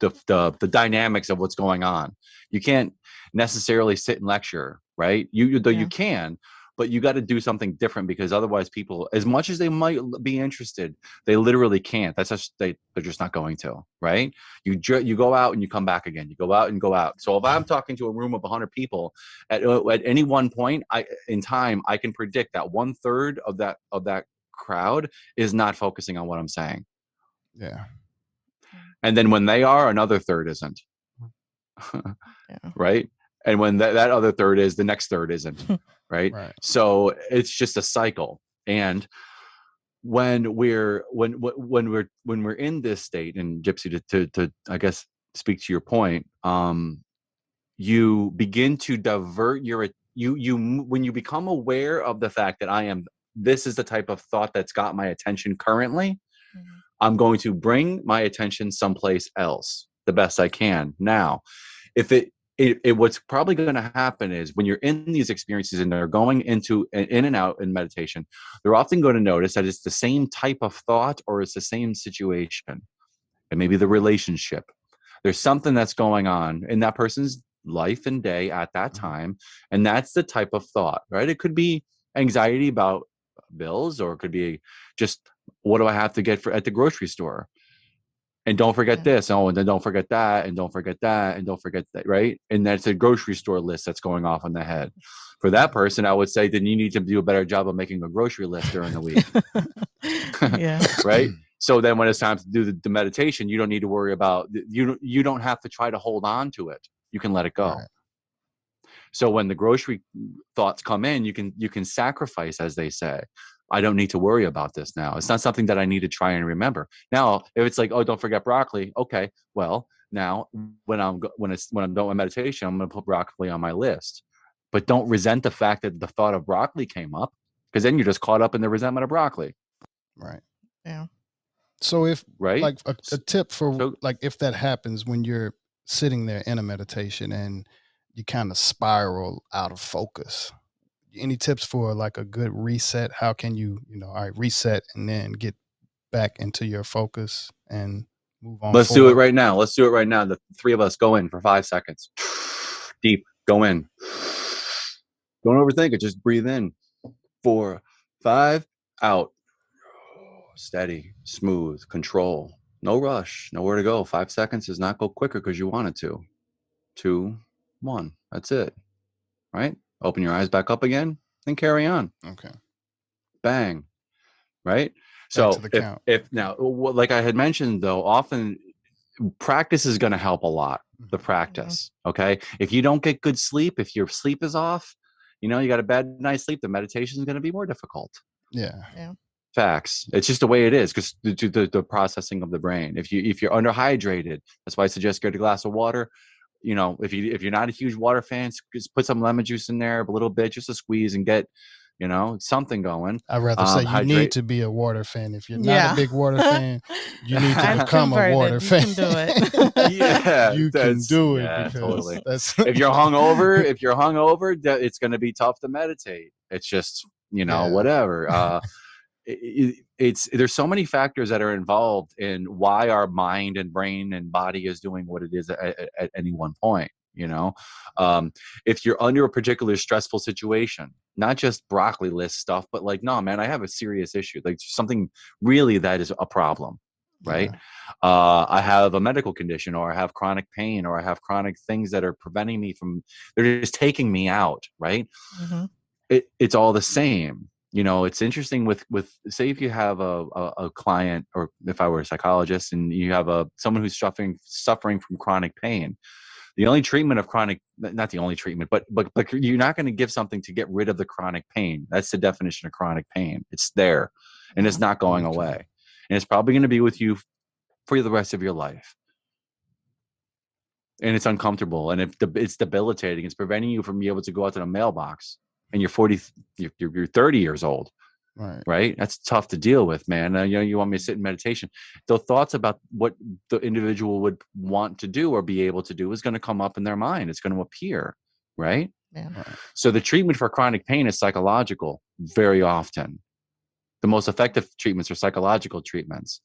the, the the dynamics of what's going on. You can't necessarily sit and lecture right? You though Yeah. you can but you got to do something different because otherwise people as much as they might be interested they literally can't. That's just they they're just not going to right? You ju- you go out and you come back again. You go out and go out. So if i'm talking to a room of 100 people at, uh, at any one point i in time i can predict that one third of that of that crowd is not focusing on what i'm saying. Yeah. and then when they are another third isn't. Yeah. right? And when that, that other third is the next third isn't right? Right. so it's just a cycle. And when we're when wh- when we're when we're in this state and gypsy to, to to i guess speak to your point um you begin to divert your you you when you become aware of the fact that i am this is the type of thought that's got my attention currently. Mhm. i'm going to bring my attention someplace else the best i can. Now if it it, it what's probably going to happen is when you're in these experiences and they're going into in and out in meditation they're often going to notice that it's the same type of thought or it's the same situation. And maybe the relationship. There's something that's going on in that person's life and day at that Mhm. time and that's the type of thought right? It could be anxiety about bills or it could be just what do i have to get for at the grocery store? And don't forget Yeah. this oh and then don't forget that and don't forget that and don't forget that right? And that's a grocery store list that's going off in the head. For that person i would say then you need to do a better job of making a grocery list during the week. Yeah. right? So then when it's time to do the, the meditation you don't need to worry about you you don't have to try to hold on to it. You can let it go. Right. So when the grocery thoughts come in you can you can sacrifice as they say. I don't need to worry about this now. It's not something that i need to try and remember. Now if it's like oh don't forget broccoli. Okay well now when i'm when it's when i'm done with meditation i'm going to put broccoli on my list. But don't resent the fact that the thought of broccoli came up because then you're just caught up in the resentment of broccoli. Right. Yeah. So if right? like a, a tip for So- like if that happens when you're sitting there in a meditation and you kind of spiral out of focus any tips for like a good reset how can you you know all right reset and then get back into your focus and move on Let's do it right now. Let's do it right now. The three of us go in for five seconds. Deep. Go in. Don't overthink it. Just breathe in. Four, five, out. Steady, smooth, control. No rush. Nowhere to go. Five seconds does not go quicker because you want it to. Two, one. That's it. Right? Open your eyes back up again and carry on. okay Bang. Right? So to the if, count. if now, like I had mentioned though, often practice is going to help a lot. The Mhm. practice, okay. If you don't get good sleep, if your sleep is off, you know you got a bad night's sleep, the meditation is going to be more difficult. yeah Facts. It's just the way it is because the, the the processing of the brain. If you if you're underhydrated, that's why I suggest get a glass of water. You know, if you if you're not a huge water fan, just put some lemon juice in there, a little bit, just a squeeze, and get you know something going. i'd rather Um, say you hydrate- need to be a water fan if you're not Yeah. a big water fan you need to I've become a converted. water You fan can do it. Yeah, you can do it yeah, because totally. that's if you're hungover, if you're hungover, that- it's going to be tough to meditate. It's just you know Yeah. whatever. Uh, it, it- it's there's so many factors that are involved in why our mind and brain and body is doing what it is at, at, any one point. You know, um, if you're under a particular stressful situation, not just broccoli list stuff, but like, no, man, I have a serious issue, like something really that is a problem right? Uh, I have a medical condition, or I have chronic pain, or I have chronic things that are preventing me from. They're just taking me out, right? Mhm. It, it's all the same. You know, it's interesting with with say if you have a, a a client, or if I were a psychologist, and you have a someone who's suffering suffering from chronic pain. The only treatment of chronic, not the only treatment, but but but you're not going to give something to get rid of the chronic pain. That's the definition of chronic pain. It's there, and it's not going away, and it's probably going to be with you for the rest of your life. And it's uncomfortable and it, it's debilitating. It's preventing you from being able to go out to the mailbox and you're 40, you're, you're you're 30 years old. Right. right? That's tough to deal with man. Uh, you know you want me to sit in meditation. The thoughts about what the individual would want to do or be able to do is going to come up in their mind. It's going to appear right? Yeah. so the treatment for chronic pain is psychological very often. The most effective treatments are psychological treatments.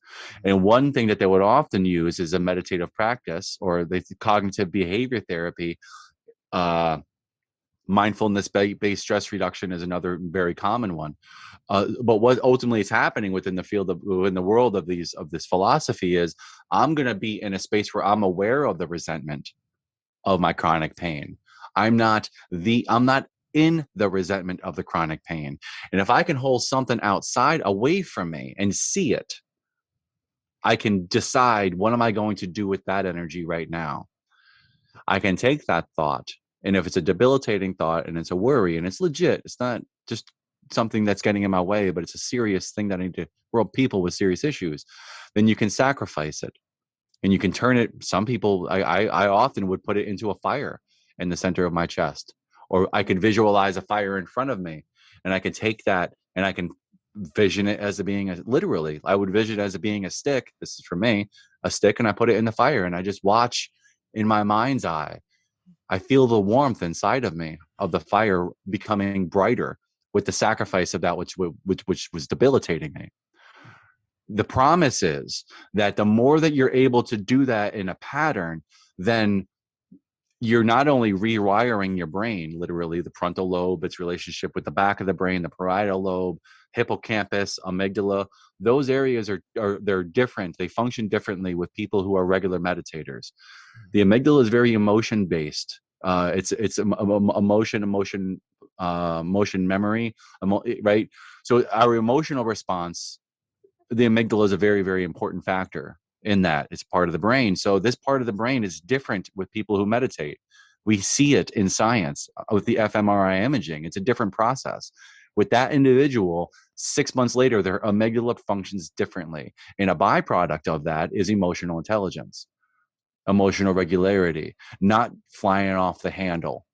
And one thing that they would often use is a meditative practice or the cognitive behavior therapy uh, mindfulness ba- based stress reduction is another very common one. Uh, but what ultimately is happening within the field of within the world of these of this philosophy is i'm going to be in a space where i'm aware of the resentment of my chronic pain. I'm not the i'm not in the resentment of the chronic pain. And if i can hold something outside away from me and see it i can decide what am i going to do with that energy right now. I can take that thought and if it's a debilitating thought and it's a worry and it's legit, it's not just something that's getting in my way, but it's a serious thing that I need to world people with serious issues, then you can sacrifice it. And you can turn it. Some people, I, I, I often would put it into a fire in the center of my chest, or I can visualize a fire in front of me, and I can take that and I can vision it as a being literally. I would vision it as a being a stick. This is for me, a stick, and I put it in the fire, and I just watch in my mind's eye I feel the warmth inside of me of the fire becoming brighter with the sacrifice of that which which which was debilitating me. The promise is that the more that you're able to do that in a pattern, then you're not only rewiring your brain, literally the frontal lobe, its relationship with the back of the brain, the parietal lobe, hippocampus, amygdala. Those areas are, are they're different. They function differently with people who are regular meditators. The amygdala is very emotion based. Uh, it's it's emotion, emotion, uh, motion memory, emo- right? So our emotional response, the amygdala is a very very important factor in that. It's part of the brain. So this part of the brain is different with people who meditate. We see it in science uh, with the fMRI imaging. It's a different process with that individual six months later their amygdala functions differently and a byproduct of that is emotional intelligence emotional regularity not flying off the handle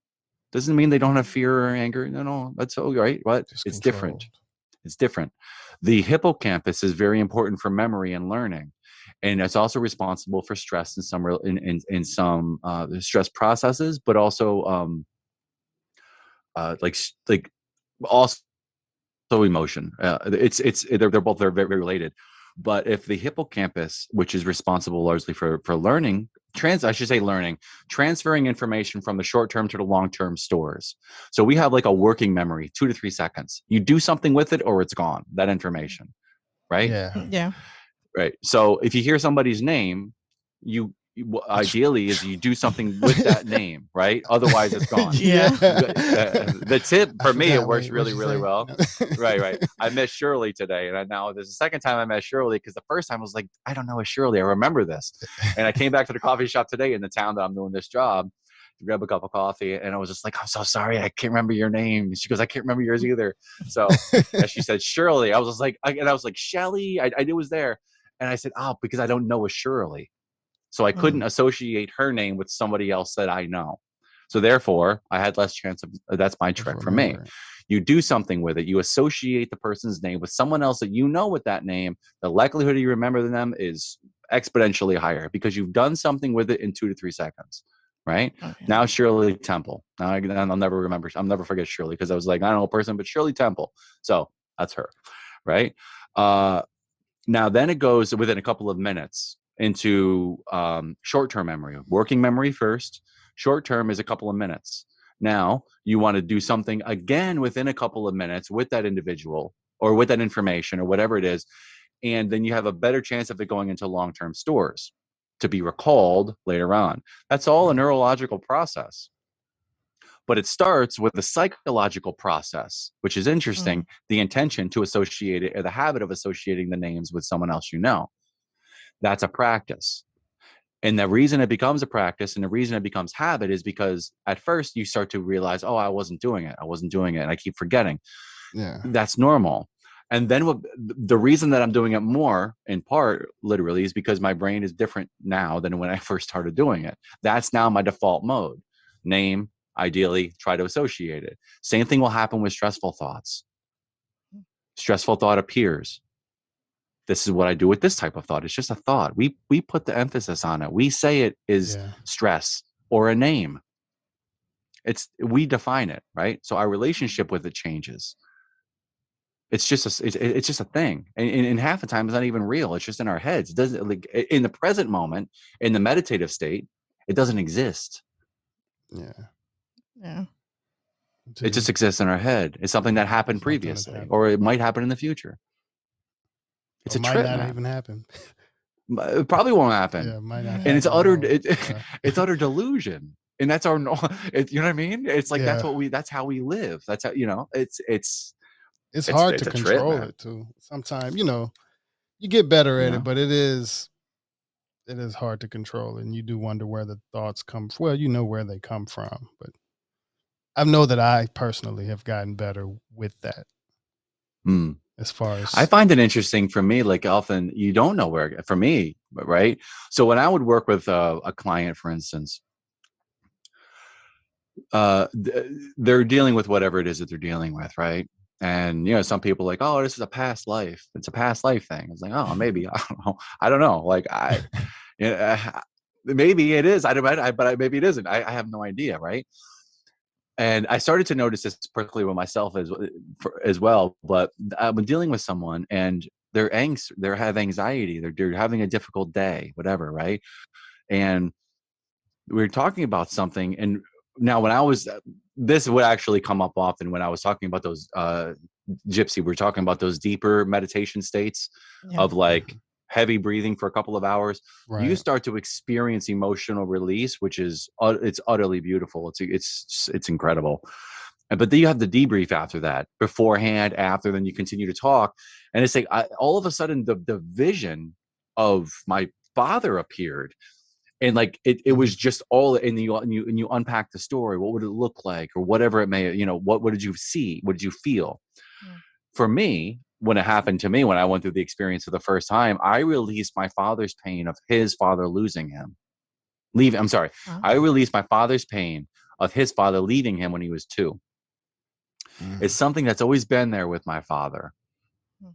doesn't mean they don't have fear or anger no no that's all right what Just it's different it's different the hippocampus is very important for memory and learning and it's also responsible for stress in some in in, in some uh, stress processes but also um uh, like like also emotion. Uh, it's it's they're, they're both they're very, very related. But if the hippocampus, which is responsible largely for for learning, trans I should say learning, transferring information from the short term to the long term stores. So we have like a working memory, two to three seconds. You do something with it, or it's gone. That information, right? Yeah. Yeah. Right. So if you hear somebody's name, you ideally is you do something with that name, right? Otherwise, it's gone. yeah. The, the tip for me, it works really, really well. right, right. I met Shirley today, and I, now there's the second time I met Shirley because the first time I was like, I don't know a Shirley. I remember this, and I came back to the coffee shop today in the town that I'm doing this job to grab a cup of coffee, and I was just like, I'm so sorry, I can't remember your name. She goes, I can't remember yours either. So she said Shirley. I was just like, I, and I was like Shelly. I, I knew it was there, and I said, oh, because I don't know a Shirley. So I couldn't mm. associate her name with somebody else that I know. So therefore, I had less chance of uh, that's my trick for me. You do something with it, you associate the person's name with someone else that you know with that name, the likelihood of you remember them is exponentially higher because you've done something with it in two to three seconds. Right okay. now, Shirley Temple. Now I, will never remember. I'll never forget Shirley because I was like, I don't know a person, but Shirley Temple. So that's her. Right. Uh, now, then it goes within a couple of minutes into um, short-term memory working memory first short-term is a couple of minutes. Now you want to do something again within a couple of minutes with that individual or with that information or whatever it is and then you have a better chance of it going into long-term stores to be recalled later on. That's all a neurological process. But it starts with the psychological process which is interesting mm. the intention to associate it or the habit of associating the names with someone else you know that's a practice. And the reason it becomes a practice and the reason it becomes habit is because at first you start to realize, oh, I wasn't doing it. I wasn't doing it. And I keep forgetting. Yeah. That's normal. And then what, the reason that I'm doing it more, in part, literally, is because my brain is different now than when I first started doing it. That's now my default mode. Name, ideally, try to associate it. Same thing will happen with stressful thoughts stressful thought appears this is what i do with this type of thought. It's just a thought. We we put the emphasis on it. We say it is Yeah. stress or a name. It's we define it right? So our relationship with it changes. It's just a s- it's, it's just a thing. And, and, and half the time it's not even real. It's just in our heads. It doesn't like in the present moment in the meditative state it doesn't exist. Yeah. Yeah. it just exists in our head. It's something that happened Something that previously happened. or it might happen in the future it's Or a might trip not man. even happen. It probably won't happen Yeah, might not. and it's utter it, Yeah. it's utter delusion and that's our it, you know what i mean it's like that's what we that's how we live that's how you know it's it's it's It's- hard it's to a trip, control it too. Sometimes, you know, you get better at Yeah. it, but it is it is hard to control and you do wonder where the thoughts come from. Well, you know where they come from, but I know that I personally have gotten better with that mm. As far as I find it interesting for me, like often you don't know where, for me, right? So when I would work with a, a client, for instance, uh, they're dealing with whatever it is that they're dealing with, right? And you know, some people are like, oh, this is a past life. It's a past life thing. It's like, oh, maybe I don't know. I don't know. Like I, yeah, maybe it is. I don't. I, but I, maybe it isn't. I, I have no idea, right? And I started to notice this particularly with myself as for, as well. But I've been dealing with someone, and they're angst, they're have anxiety, they're they're having a difficult day, whatever, right? And we were talking about something, and now when I was this would actually come up often when I was talking about those uh gypsy. We we're talking about those deeper meditation states Yeah. of like heavy breathing for a couple of hours right. you start to experience emotional release which is ut- it's utterly beautiful it's it's it's incredible but then you have the debrief after that beforehand after then you continue to talk and it's like I, all of a sudden the the vision of my father appeared and like it, it was just all and you and you and you unpack the story what would it look like or whatever it may you know what what did you see what did you feel Mm. for me when it happened to me when i went through the experience for the first time i released my father's pain of his father losing him leave i'm sorry Wow. i released my father's pain of his father leaving him when he was two Mhm. it's something that's always been there with my father Hmm.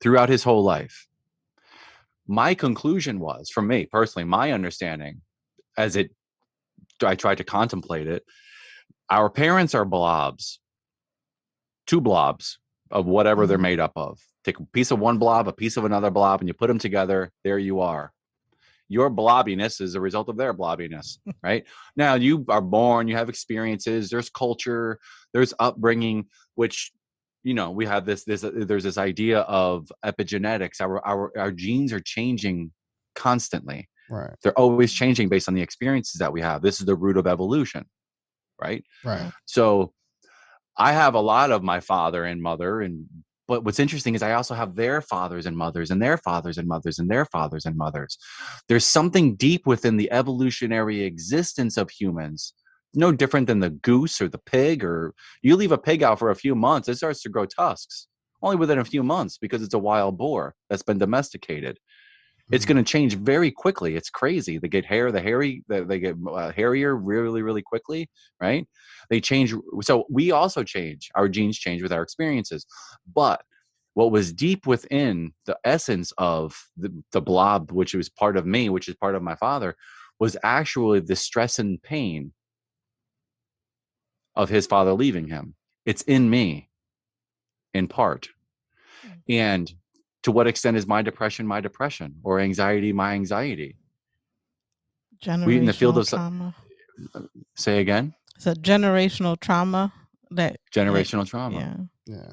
throughout his whole life. My conclusion was, for me personally, my understanding as it I tried to contemplate it, our parents are blobs, two blobs of whatever they're Mhm. made up of. Take a piece of one blob, a piece of another blob, and you put them together, there you are. Your blobbiness is a result of their blobbiness, right? Now you are born, you have experiences, there's culture, there's upbringing, which you know we have this this uh, there's this idea of epigenetics. Our our our genes are changing constantly. right. They're always changing based on the experiences that we have. This is the root of evolution, right? Right. So I have a lot of my father and mother and but what's interesting is I also have their fathers and mothers and their fathers and mothers and their fathers and mothers. There's something deep within the evolutionary existence of humans. No different than the goose or the pig or you leave a pig out for a few months, it starts to grow tusks. Only within a few months because it's a wild boar that's been domesticated it's Mhm. going to change very quickly. It's crazy. They get hair, the hairy, they, they get uh, hairier really, really quickly, right? They change. So we also change. Our genes change with our experiences. But what was deep within the essence of the, the blob, which was part of me, which is part of my father, was actually the stress and pain of his father leaving him. It's in me, in part. Mm. And to what extent is my depression my depression or anxiety my anxiety? we in the field of trauma. Say again, It's a generational trauma that generational trauma. yeah. Yeah.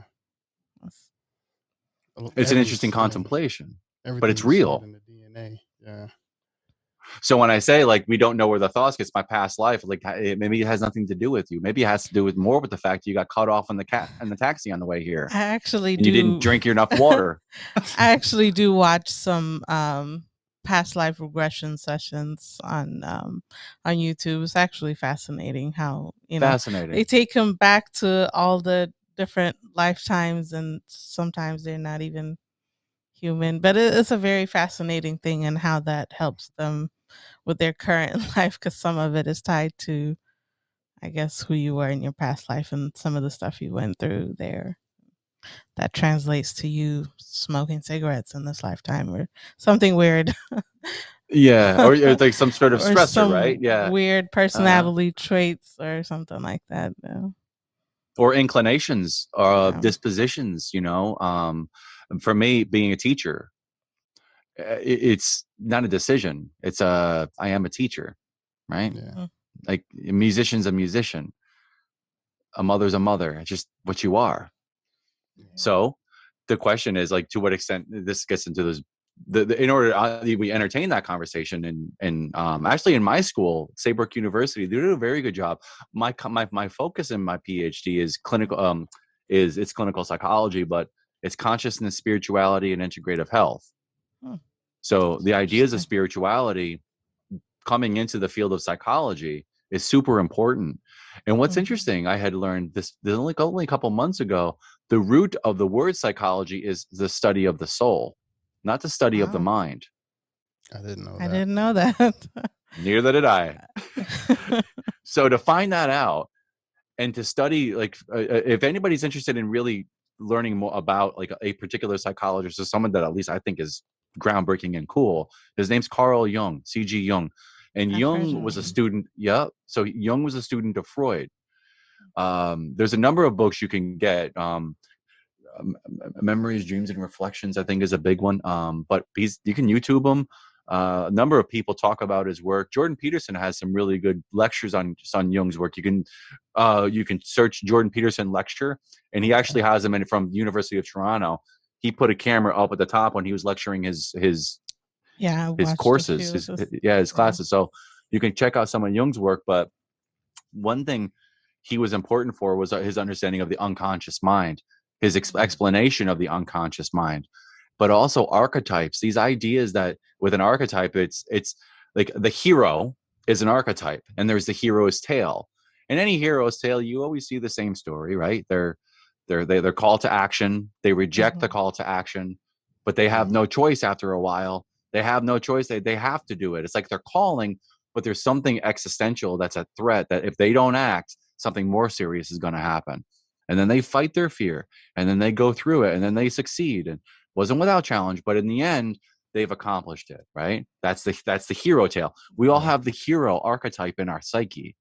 that's- It's an interesting contemplation. but it's real. In the DNA. Yeah. So when I say like we don't know where the thoughts gets my past life, like it, maybe it has nothing to do with you. Maybe it has to do with more with the fact you got cut off in the cat in the taxi on the way here, I actually do you didn't drink enough water. I actually do watch some um past life regression sessions on um on YouTube. It's actually fascinating how you know Fascinating. they take them back to all the different lifetimes and sometimes they're not even human but it, it's a very fascinating thing and how that helps them with their current life because some of it is tied to i guess who you were in your past life and some of the stuff you went through there that translates to you smoking cigarettes in this lifetime or something weird. yeah, or, or, like some sort of stressor, right? Yeah, weird uh-huh. personality uh, traits or something like that. Yeah. Or inclinations or yeah. dispositions, you know. Um, for me, being a teacher, uh, it's not a decision. It's a I am a teacher, right? Yeah. Mm. Like a musician's a musician, a mother's a mother. It's just what you are. Yeah. So the question is like, to what extent this gets into those. The, the in order uh, we entertain that conversation and and um, actually in my school Saybrook University they do a very good job. My my my focus in my PhD is clinical um is it's clinical psychology, but it's consciousness, spirituality, and integrative health. So the ideas of spirituality coming into the field of psychology is super important. And what's mm-hmm. interesting, I had learned this, this only, only a couple months ago. The root of the word psychology is the study of the soul, not the study of the mind. I didn't know. I that. didn't know that. Neither did I. so to find that out and to study, like, uh, uh, if anybody's interested in really learning more about like a particular psychologist or someone that at least I think is groundbreaking and cool. His name's Carl Jung, C.G. Jung, and I've Jung was a student. Yeah, so Jung was a student of Freud. Um, there's a number of books you can get. Um, Memories, Dreams, and Reflections, I think, is a big one. Um, but he's you can YouTube him. Uh, a number of people talk about his work. Jordan Peterson has some really good lectures on on Jung's work. You can uh, you can search Jordan Peterson lecture, and he actually has them in from University of Toronto he put a camera up at the top when he was lecturing his his yeah his courses his, his, yeah his classes. So you can check out some of jung's work but one thing he was important for was uh, his understanding of the unconscious mind his ex- mm-hmm. explanation of the unconscious mind but also archetypes these ideas that with an archetype it's it's like the hero is an archetype and there's the hero's tale. In any hero's tale you always see the same story right? They're they're they, they're call to action. They reject mm-hmm. the call to action, but they have no choice after a while. They have no choice. They they have to do it. It's like they're calling, but there's something existential that's a threat that if they don't act, something more serious is going to happen. And then they fight their fear, and then they go through it, and then they succeed. And wasn't without challenge, but in the end, they've accomplished it. Right? That's the that's the hero tale. We all have the hero archetype in our psyche,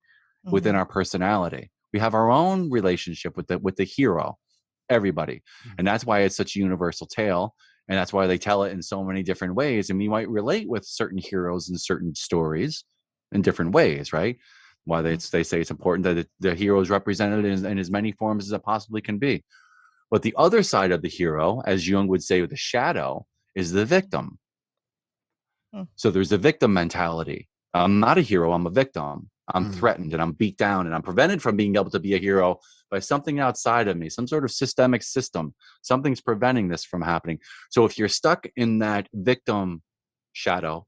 mm-hmm. within our personality. We have our own relationship with the with the hero, everybody, mm-hmm. and that's why it's such a universal tale, and that's why they tell it in so many different ways. And we might relate with certain heroes in certain stories in different ways, right? Why they mm-hmm. they say it's important that the hero is represented in, in as many forms as it possibly can be. But the other side of the hero, as Jung would say, with the shadow, is the victim. Hmm. So there's a victim mentality. I'm not a hero, I'm a victim. I'm mm. threatened and I'm beat down and I'm prevented from being able to be a hero by something outside of me, some sort of systemic system. Something's preventing this from happening. So if you're stuck in that victim shadow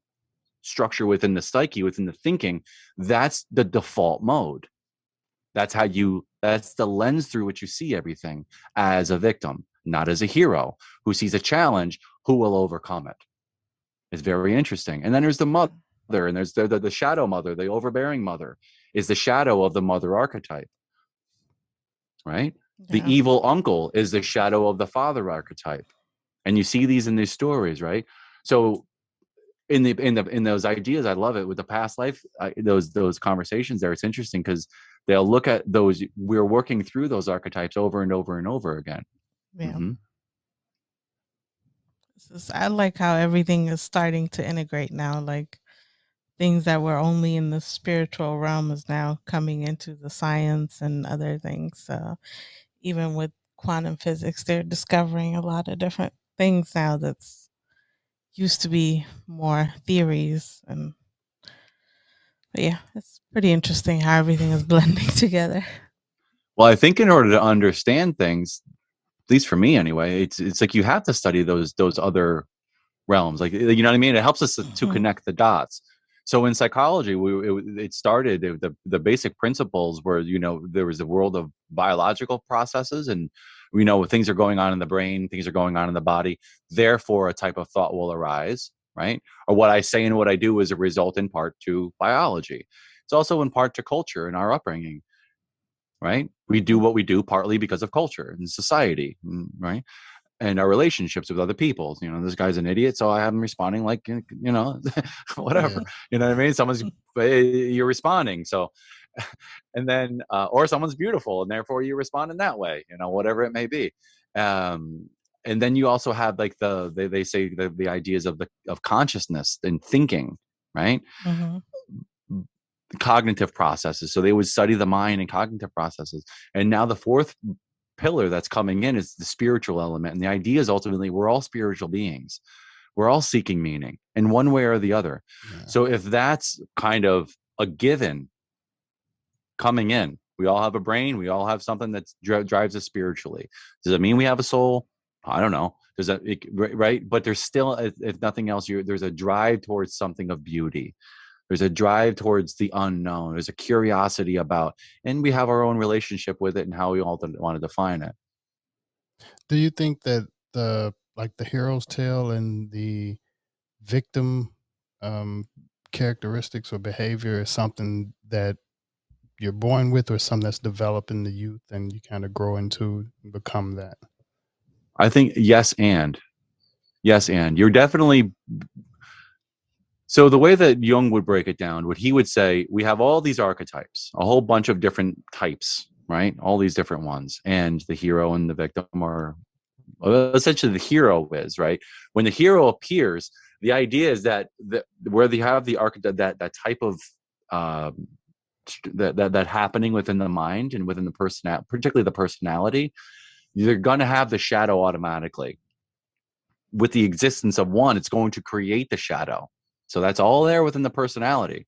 structure within the psyche, within the thinking, that's the default mode. That's how you, that's the lens through which you see everything as a victim, not as a hero who sees a challenge who will overcome it. It's very interesting. And then there's the mother mother and there's the, the, the shadow mother the overbearing mother is the shadow of the mother archetype right yeah. the evil uncle is the shadow of the father archetype and you see these in these stories right so in the in the in those ideas i love it with the past life I, those those conversations there it's interesting because they'll look at those we're working through those archetypes over and over and over again yeah mm-hmm. I like how everything is starting to integrate now. Like things that were only in the spiritual realm is now coming into the science and other things. So even with quantum physics, they're discovering a lot of different things now that's used to be more theories and yeah, it's pretty interesting how everything is blending together. Well, I think in order to understand things, at least for me anyway, it's it's like you have to study those those other realms. Like you know what I mean? It helps us to, to mm-hmm. connect the dots so in psychology we it, it started it, the the basic principles were you know there was a world of biological processes and we know things are going on in the brain things are going on in the body therefore a type of thought will arise right or what i say and what i do is a result in part to biology it's also in part to culture and our upbringing right? We do what we do partly because of culture and society, mm, right? And our relationships with other people. You know, this guy's an idiot, so I have him responding like, you know, whatever. Yeah. You know what I mean? Someone's eh, you're responding, so and then uh, or someone's beautiful, and therefore you respond in that way. You know, whatever it may be. Um, and then you also have like the they, they say the, the ideas of the of consciousness and thinking, right? Mm-hmm cognitive processes. So they would study the mind and cognitive processes. And now the fourth pillar that's coming in is the spiritual element. And the idea is ultimately we're all spiritual beings. We're all seeking meaning in one way or the other. Yeah. So if that's kind of a given coming in, we all have a brain, we all have something that dri- drives us spiritually. Does it mean we have a soul? I don't know. Does that right? But there's still, if nothing else, there's a drive towards something of beauty there's a drive towards the unknown. There's a curiosity about and we have our own relationship with it and how we all want to define it. Do you think that the like the hero's tale and the victim um characteristics or behavior is something that you're born with or something that's developed in the youth and you kind of grow into and become that? I think yes and. Yes and. You're definitely so the way that Jung would break it down, what he would say, we have all these archetypes, a whole bunch of different types, right? All these different ones, and the hero and the victim are essentially the hero is right. When the hero appears, the idea is that the, where they have the archetype, that that type of um, that, that that happening within the mind and within the person, particularly the personality, you're going to have the shadow automatically. With the existence of one, it's going to create the shadow so that's all there within the personality.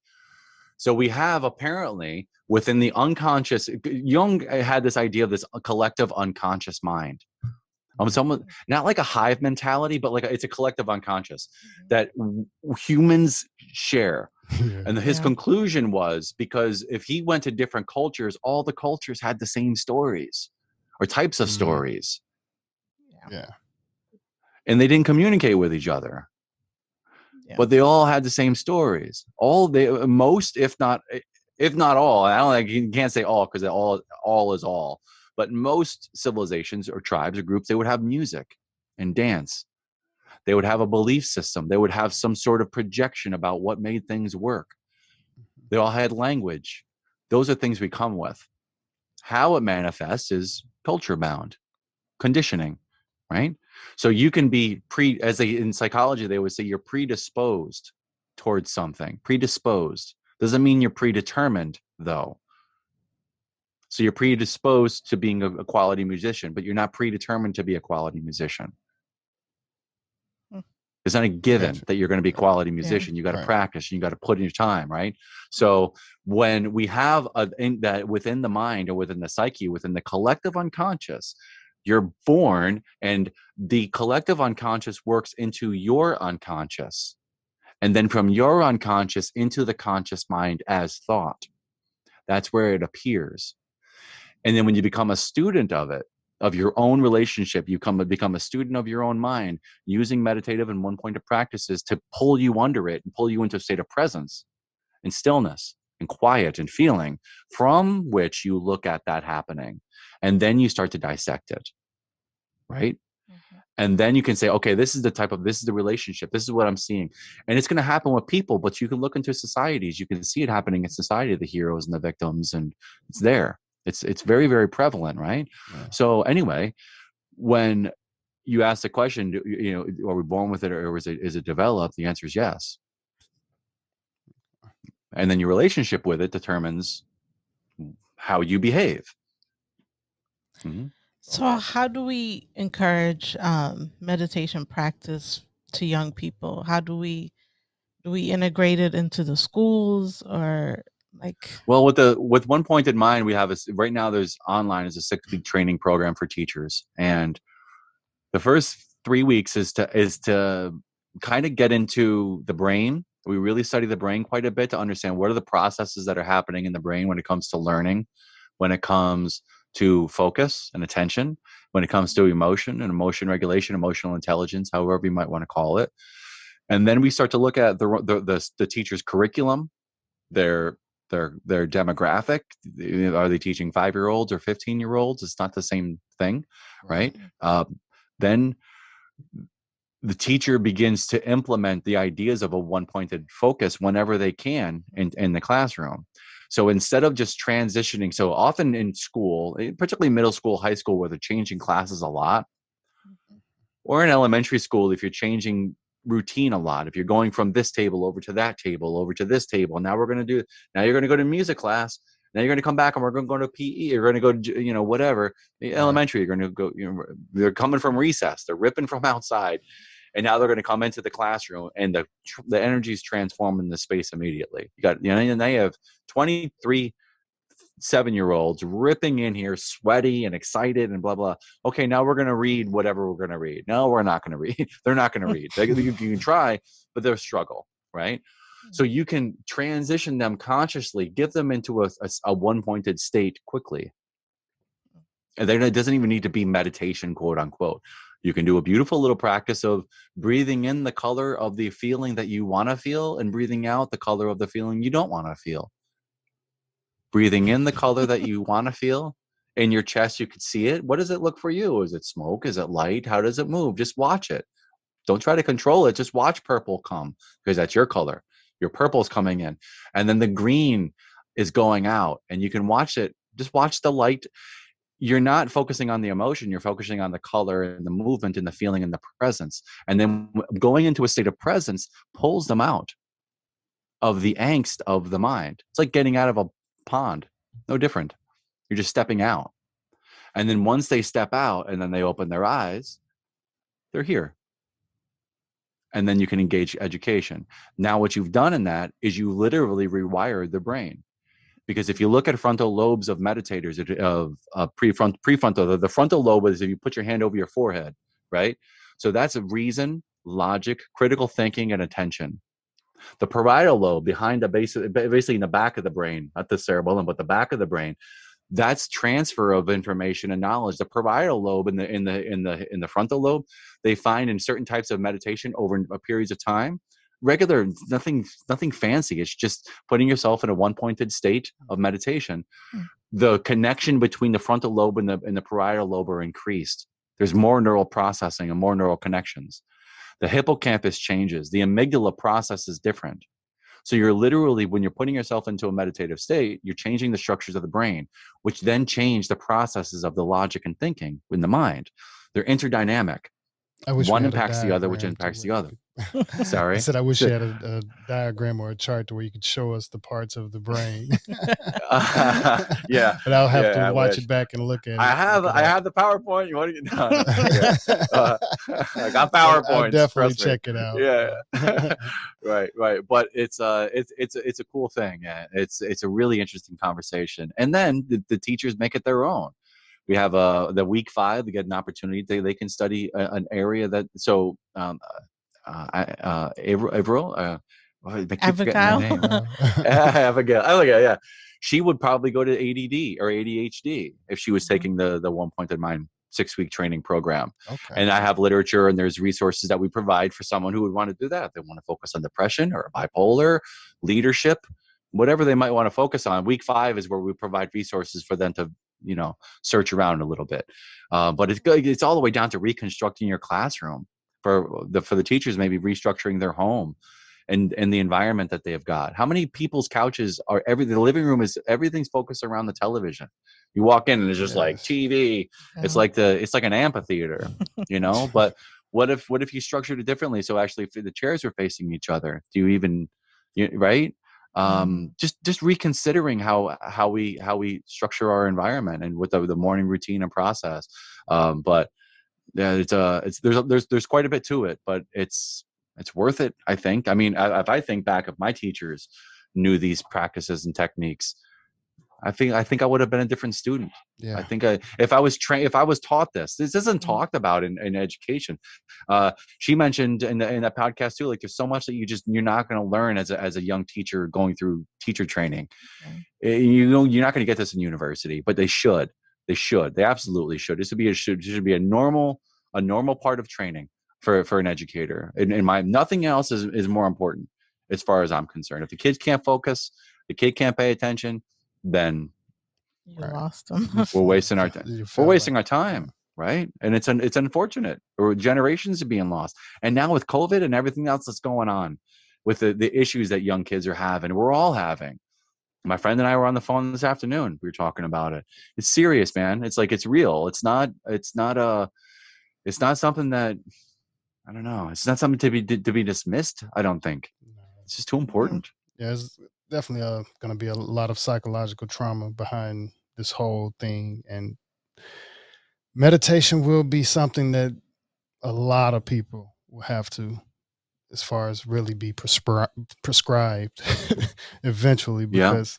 So we have apparently within the unconscious, Jung had this idea of this collective unconscious mind. Um, someone not like a hive mentality, but like a, it's a collective unconscious mm-hmm. that w- humans share. And his yeah. conclusion was because if he went to different cultures, all the cultures had the same stories or types of mm-hmm. stories. Yeah. And they didn't communicate with each other yeah. but they all had the same stories. All they most, if not eh, if not all, I don't like you can't say all because all all is all, but most civilizations or tribes or groups they would have music and dance. They would have a belief system. They would have some sort of projection about what made things work. Mm-hmm. They all had language. Those are things we come with. How it manifests is culture bound, conditioning, right? So you can be pre as they in psychology they would say you're predisposed towards something. Predisposed doesn't mean you're predetermined though. So you're predisposed to being a, a quality musician, but you're not predetermined to be a quality musician. Hmm. It's not a given that you're going to be a quality musician. Yeah. You got to right. practice. You got to put in your time, right? So when we have a, in that within the mind or within the psyche, within the collective unconscious, you're born, and the collective unconscious works into your unconscious. And then from your unconscious into the conscious mind as thought. That's where it appears. And then when you become a student of it, of your own relationship, you come become a student of your own mind, using meditative and one point of practices to pull you under it and pull you into a state of presence and stillness and quiet and feeling from which you look at that happening and then you start to dissect it right? Mm-hmm. and then you can say okay this is the type of this is the relationship this is what i'm seeing. And it's going to happen with people but you can look into societies you can see it happening in society the heroes and the victims and it's there. It's it's very very prevalent right? Yeah. so anyway when you ask the question you know are we born with it or is it is it developed? The answer is yes and then your relationship with it determines how you behave mm-hmm. So, how do we encourage um, meditation practice to young people? How do we do we integrate it into the schools or like? Well, with the with one point in mind, we have a, right now. There's online is a six week training program for teachers, and the first three weeks is to is to kind of get into the brain. We really study the brain quite a bit to understand what are the processes that are happening in the brain when it comes to learning, when it comes to focus and attention when it comes to emotion and emotion regulation, emotional intelligence, however you might want to call it. And then we start to look at the, the, the, the teacher's curriculum, their their their demographic are they teaching five year olds or 15 year olds it's not the same thing right? Uh, then the teacher begins to implement the ideas of a one pointed focus whenever they can in, in the classroom so instead of just transitioning so often in school eh, particularly middle school high school where they're changing classes a lot mm-hmm. or in elementary school if you're changing routine a lot. If you're going from this table over to that table, over to this table, now we're going to do, now you're going to go to music class. Now you're going to come back and we're going to go to PE. You're going to go, to, you know, whatever. Elementary, you're going to go, you know, they're coming from recess. They're ripping from outside. And now they're going to come into the classroom and the, the energy is transforming the space immediately. You got, you know, now you have 23 seven year olds ripping in here, sweaty and excited and blah, blah. Okay, now we're going to read whatever we're going to read. No, we're not going to read. They're not going to read. They, you, you can try, but they'll struggle, right? So hmm. you can transition them consciously, get them into a, a, a one pointed state quickly. And then it doesn't even need to be meditation, quote unquote. You can do a beautiful little practice of breathing in the color of the feeling that you want to feel and breathing out the color of the feeling you don't want to feel. Breathing in the color that you want to feel in your chest you could see it. What does it look for you? Is it smoke? Is it light? How does it move? Just watch it. Don't try to control it. Just watch purple come because that's your color. Your purple's coming in. And then the green is going out and you can watch it. Just watch the light you're not focusing on the emotion you're focusing on the color and the movement and the feeling and the presence and then going into a state of presence pulls them out of the angst of the mind it's like getting out of a pond. No different. You're just stepping out. And then once they step out and then they open their eyes, they're here. And then you can engage education. Now, what you've done in that is you literally rewired the brain. Because if you look at frontal lobes of meditators, of uh, prefrontal, prefrontal, the frontal lobe is if you put your hand over your forehead, right? So that's reason, logic, critical thinking, and attention. The parietal lobe behind the base, basically in the back of the brain, not the cerebellum, but the back of the brain, that's transfer of information and knowledge. The parietal lobe in the in the in the in the frontal lobe, they find in certain types of meditation over periods of time, regular, nothing nothing fancy. It's just putting yourself in a one pointed state of meditation. Mm. The connection between the frontal lobe and the and the parietal lobe are increased. There's more neural processing and more neural connections the hippocampus changes the amygdala process is different so you're literally when you're putting yourself into a meditative state you're changing the structures of the brain which then change the processes of the logic and thinking in the mind they're interdynamic one impacts the other which impacts the other Sorry. I said I wish you had a, a, diagram or a chart to where you could show us the parts of the brain. uh, yeah. But I'll have yeah, to I watch wish. it back and look at I it. have I have the PowerPoint. You want to get no, no, yeah. uh, I got PowerPoint. I'll definitely check it out. Yeah. right, right. But it's uh it's it's it's a cool thing. It's it's a really interesting conversation. And then the, the teachers make it their own we have uh the week five they get an opportunity they, they can study a, an area that so um, uh, uh, Avril, uh, I keep Abigail. Name. Abigail. Abigail, yeah. She would probably go to ADD or ADHD if she was mm-hmm. taking the the one pointed mind six week training program. Okay. And I have literature and there's resources that we provide for someone who would want to do that. They want to focus on depression or bipolar, leadership, whatever they might want to focus on. Week five is where we provide resources for them to you know search around a little bit. Uh, but it's it's all the way down to reconstructing your classroom for the for the teachers maybe restructuring their home and and the environment that they have got. How many people's couches are every the living room is everything's focused around the television. You walk in and it's just yes. like tv yeah. it's like the it's like an amphitheater you know? But what if what if you structured it differently? So actually if the chairs are facing each other do you even you, right? Um mm. just just reconsidering how how we how we structure our environment and with the, the morning routine and process. Um but yeah, it's uh, it's there's there's there's quite a bit to it, but it's it's worth it. I think. I mean, if I think back, if my teachers knew these practices and techniques, I think I think I would have been a different student. Yeah. I think I, if I was trained, if I was taught this, this isn't mm-hmm. talked about in, in education. Uh, she mentioned in, the, in that podcast too, like there's so much that you just you're not going to learn as a, as a young teacher going through teacher training. Okay. You know, you're not going to get this in university, but they should. They should. They absolutely should. This should be a should, should be a normal a normal part of training for for an educator. In, in my nothing else is is more important as far as I'm concerned. If the kids can't focus, the kid can't pay attention, then You Right. lost them. we're wasting our time. We're wasting our time, right? And it's un- it's unfortunate. Or generations are being lost. And now with COVID and everything else that's going on, with the the issues that young kids are having, we're all having. My friend and I were on the phone this afternoon. We were talking about it. It's serious, man. It's like it's real. It's not. It's not a. It's not something that. I don't know. It's not something to be to be dismissed. I don't think it's just too important. Yeah, it's definitely uh, going to be a lot of psychological trauma behind this whole thing, and meditation will be something that a lot of people will have to, as far as really be prescri- prescribed eventually, Yeah. because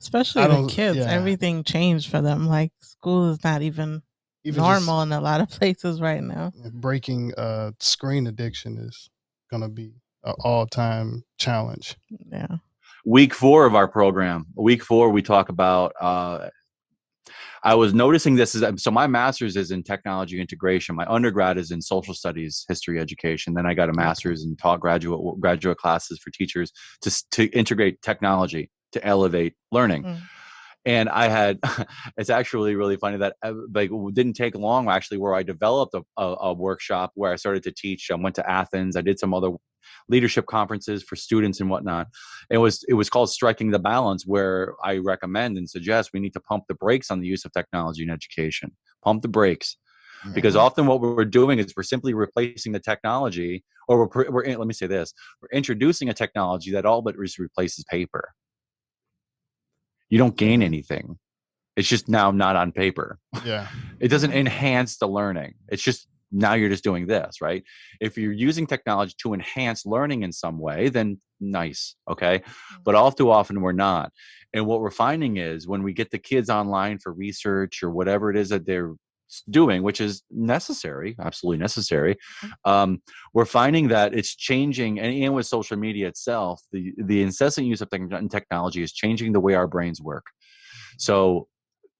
Especially the kids. yeah. Everything changed for them. Like school is not even, even normal in a lot of places right now. breaking uh, screen addiction is going to be an all-time challenge. Yeah. week four of our program week four we talk about uh, i was noticing this is so my master's is in technology integration. My undergrad is in social studies history education. Then i got a master's and taught graduate graduate classes for teachers to, to integrate technology to elevate learning. Mm. and i had it's actually really funny that uh, like it didn't take long actually where i developed a, a, a workshop where i started to teach. I went to athens. I did some other leadership conferences for students and whatnot. It was it was called striking the balance where i recommend and suggest we need to pump the brakes on the use of technology in education. Pump the brakes. Because mm-hmm. often what we're doing is we're simply replacing the technology or we're, we're let me say this we're introducing a technology that all but replaces paper. You don't gain mm-hmm. anything. It's just now not on paper. Yeah, it doesn't mm-hmm. enhance the learning. It's just now you're just doing this right? If you're using technology to enhance learning in some way then nice okay? Mm-hmm. But all too often we're not. And what we're finding is when we get the kids online for research or whatever it is that they're doing which is necessary absolutely necessary mm-hmm. um, we're finding that it's changing and, and with social media itself the the incessant use of technology is changing the way our brains work. Mm-hmm. So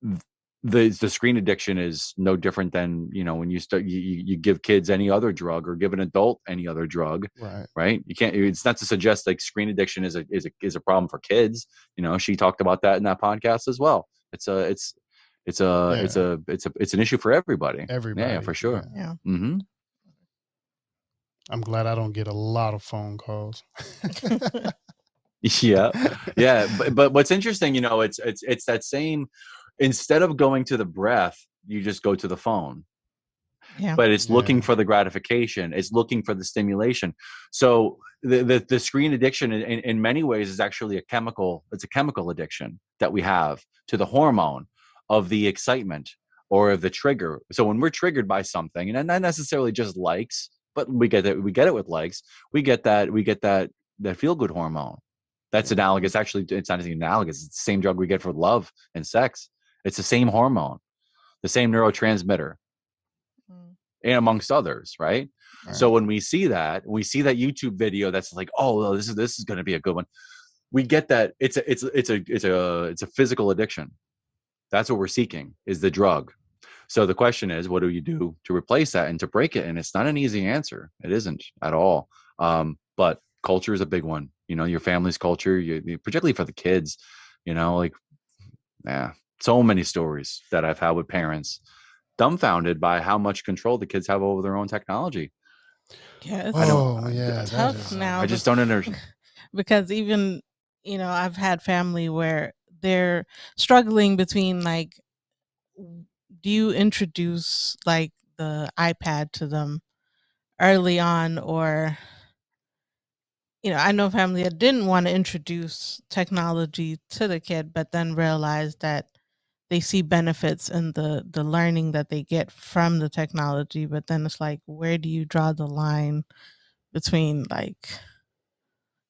th- the the screen addiction is no different than you know when you start you, you you give kids any other drug or give an adult any other drug right. right you can't it's not to suggest like screen addiction is a is a is a problem for kids you know she talked about that in that podcast as well it's a it's it's a it's a it's a it's an issue for everybody Everybody, yeah for sure Yeah. mm-hmm. I'm glad I don't get a lot of phone calls. yeah yeah but, but what's interesting you know it's it's it's that same instead of going to the breath you just go to the phone. Yeah. but it's looking Yeah. for the gratification it's looking for the stimulation. So the the, the screen addiction in, in, in many ways is actually a chemical it's a chemical addiction that we have to the hormone of the excitement or of the trigger. So when we're triggered by something and not necessarily just likes but we get it we get it with likes we get that we get that that feel good hormone. That's analogous actually it's not anything analogous it's the same drug we get for love and sex it's the same hormone the same neurotransmitter Mm. and amongst others, right? Right. So when we see that, we see that YouTube video that's like, oh, this is this is going to be a good one. We get that it's a it's a- it's a it's a it's a physical addiction. That's what we're seeking is the drug. So the question is, what do you do to replace that and to break it? And it's not an easy answer. It isn't at all. Um, but culture is a big one. You know, your family's culture, you- particularly for the kids. You know, like, yeah, so many stories that I've had with parents dumbfounded by how much control the kids have over their own technology. Oh, yeah. It's I don't- oh yeah, that tough is, now. I just don't understand. because even you know i've had family where they're struggling between like do you introduce like the ipad to them early on or you know i know family that didn't want to introduce technology to the kid but then realized that they see benefits in the the learning that they get from the technology but then it's like where do you draw the line between like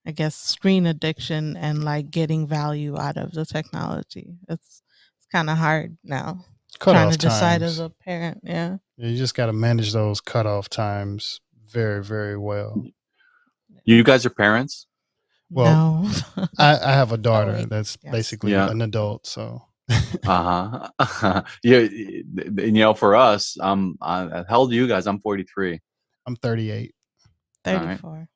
I guess screen addiction and like getting value out of the technology. It's it's kind of hard now cut trying off to decide times. as a parent. Yeah. Yeah, you just got to manage those cutoff times very, very well. You guys are parents. Well, no. I, I have a daughter oh, wait. that's Yes. basically Yeah. an adult, so Uh huh. yeah, you know, for us, um, uh, how old are you guys? I'm 43. I'm 38. right. 34.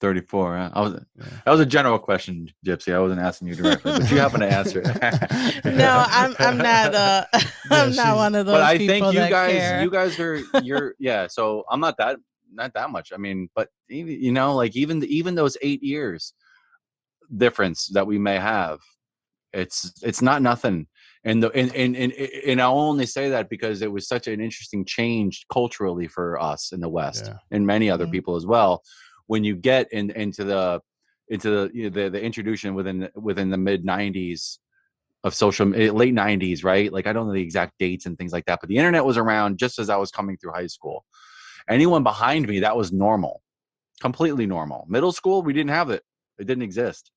34. Huh? I was Yeah. that was a general question, Gypsy. I wasn't asking you directly, but you happen to answer it. no, I'm I'm not uh I'm she's- not one of those but I people think you guys, care. you guys are you're yeah. So I'm not that not that much. I mean, but even, you know, like even even those eight years difference that we may have, it's it's not nothing. And the and and and, and I'll only say that because it was such an interesting change culturally for us in the West Yeah. and many other Mhm. people as well. When you get in into the into the you know, the, the introduction within within the mid '90s of social eh, late 90s right like i don't know the exact dates and things like that but the internet was around just as i was coming through high school anyone behind me that was normal completely normal middle school we didn't have it it didn't exist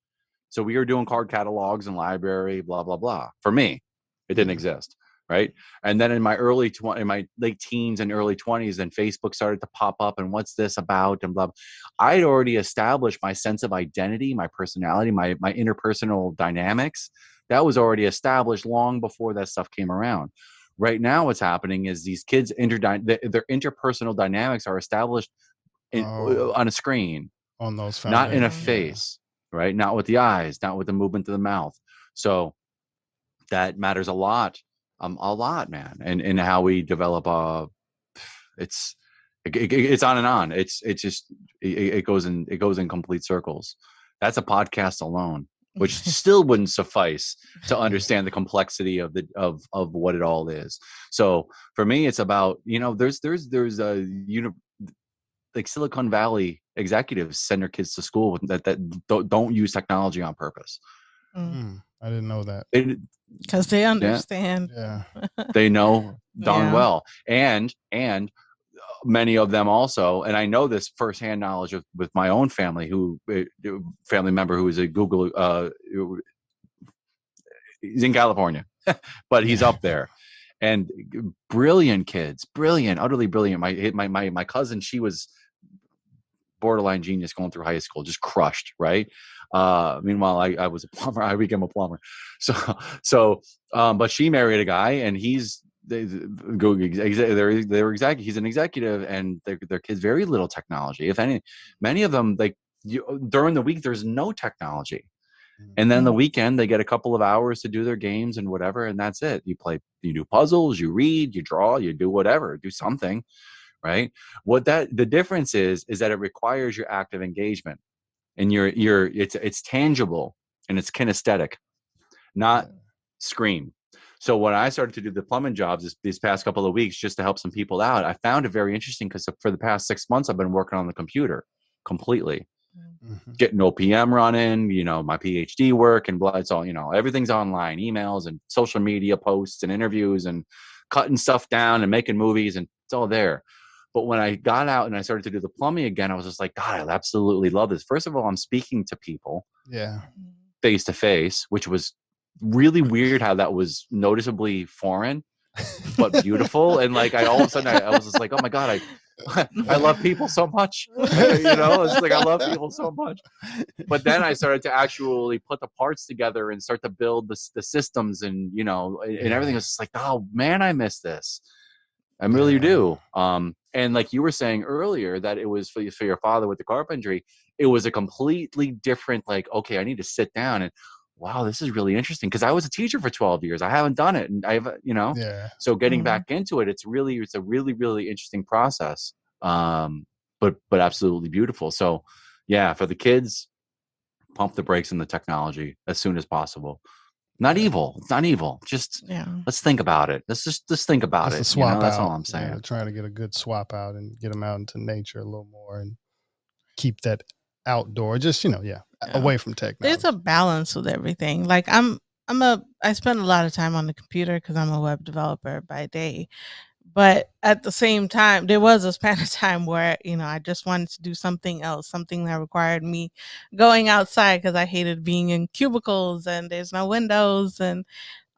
so we were doing card catalogs and library blah blah blah for me it didn't Mhm. exist right and then in my early tw- in my late teens and early 20s then facebook started to pop up and what's this about and blah blah. i'd already established my sense of identity my personality my my interpersonal dynamics that was already established long before that stuff came around right now what's happening is these kids inter their interpersonal dynamics are established in, Oh. on a screen on those not in a face right? Not with the eyes not with the movement of the mouth. So that matters a lot um a lot man and and how we develop uh it's it, it- it's on and on. It's it's just it, it goes in it goes in complete circles. That's a podcast alone which still wouldn't suffice to understand the complexity of the of of what it all is. So for me it's about you know there's there's there's a uni- like silicon valley executives send their kids to school with- that that don't, don't use technology on purpose Hmm, I didn't know that. because they understand. Yeah. they know darn Yeah. well and and uh, many of them also and i know this firsthand knowledge of with my own family who uh, family member who is a google uh he's in california but he's up there and brilliant kids brilliant utterly brilliant my my my, my cousin she was borderline genius going through high school just crushed right? Uh meanwhile i, I was a plumber i became a plumber. So so um but she married a guy and he's they go they're they're executive he's an executive and their their kids very little technology. If any many of them like you, during the week there's no technology. And then the Mhm. weekend they get a couple of hours to do their games and whatever and that's it. You play you do puzzles you read you draw you do whatever do something right what that the difference is is that it requires your active engagement and your your it's it's tangible and it's kinesthetic not screen so when i started to do the plumbing jobs this, these past couple of weeks just to help some people out i found it very interesting because for the past six months i've been working on the computer completely Mhm. getting OPM running, you know, my PhD work and blah. It's all, you know, everything's online, emails and social media posts and interviews and cutting stuff down and making movies and it's all there. But when I got out and I started to do the plumbing again, I was just like, God, I absolutely love this. First of all, I'm speaking to people Yeah. face to face, which was really weird how that was noticeably foreign but beautiful. And like I all of a sudden I, I was just like, oh my God, I I love people so much. you know, it's like I love people so much. But then I started to actually put the parts together and start to build the, the systems and you know and and everything was just like, oh man, I miss this. I really Yeah. do. Um, and like you were saying earlier, that it was for, for your father with the carpentry, it was a completely different, like, okay, I need to sit down and wow, this is really interesting. Cause I was a teacher for 12 years. I haven't done it. And I've, you know, Yeah. so getting Mhm. back into it, it's really, it's a really, really interesting process. Um, but, but absolutely beautiful. So yeah, for the kids, pump the brakes on the technology as soon as possible. Not evil. It's not evil. Just Yeah. let's think about it. Let's just, just think about Just it. a you know, swap that's out. all I'm Yeah, saying. trying to get a good swap out and get them out into nature a little more and keep that outdoor. Just you know, yeah, Yeah. away from technology. There's a balance with everything. Like I'm I'm a I spend a lot of time on the computer because I'm a web developer by day. But at the same time, there was a span of time where, you know, I just wanted to do something else, something that required me going outside because I hated being in cubicles and there's no windows and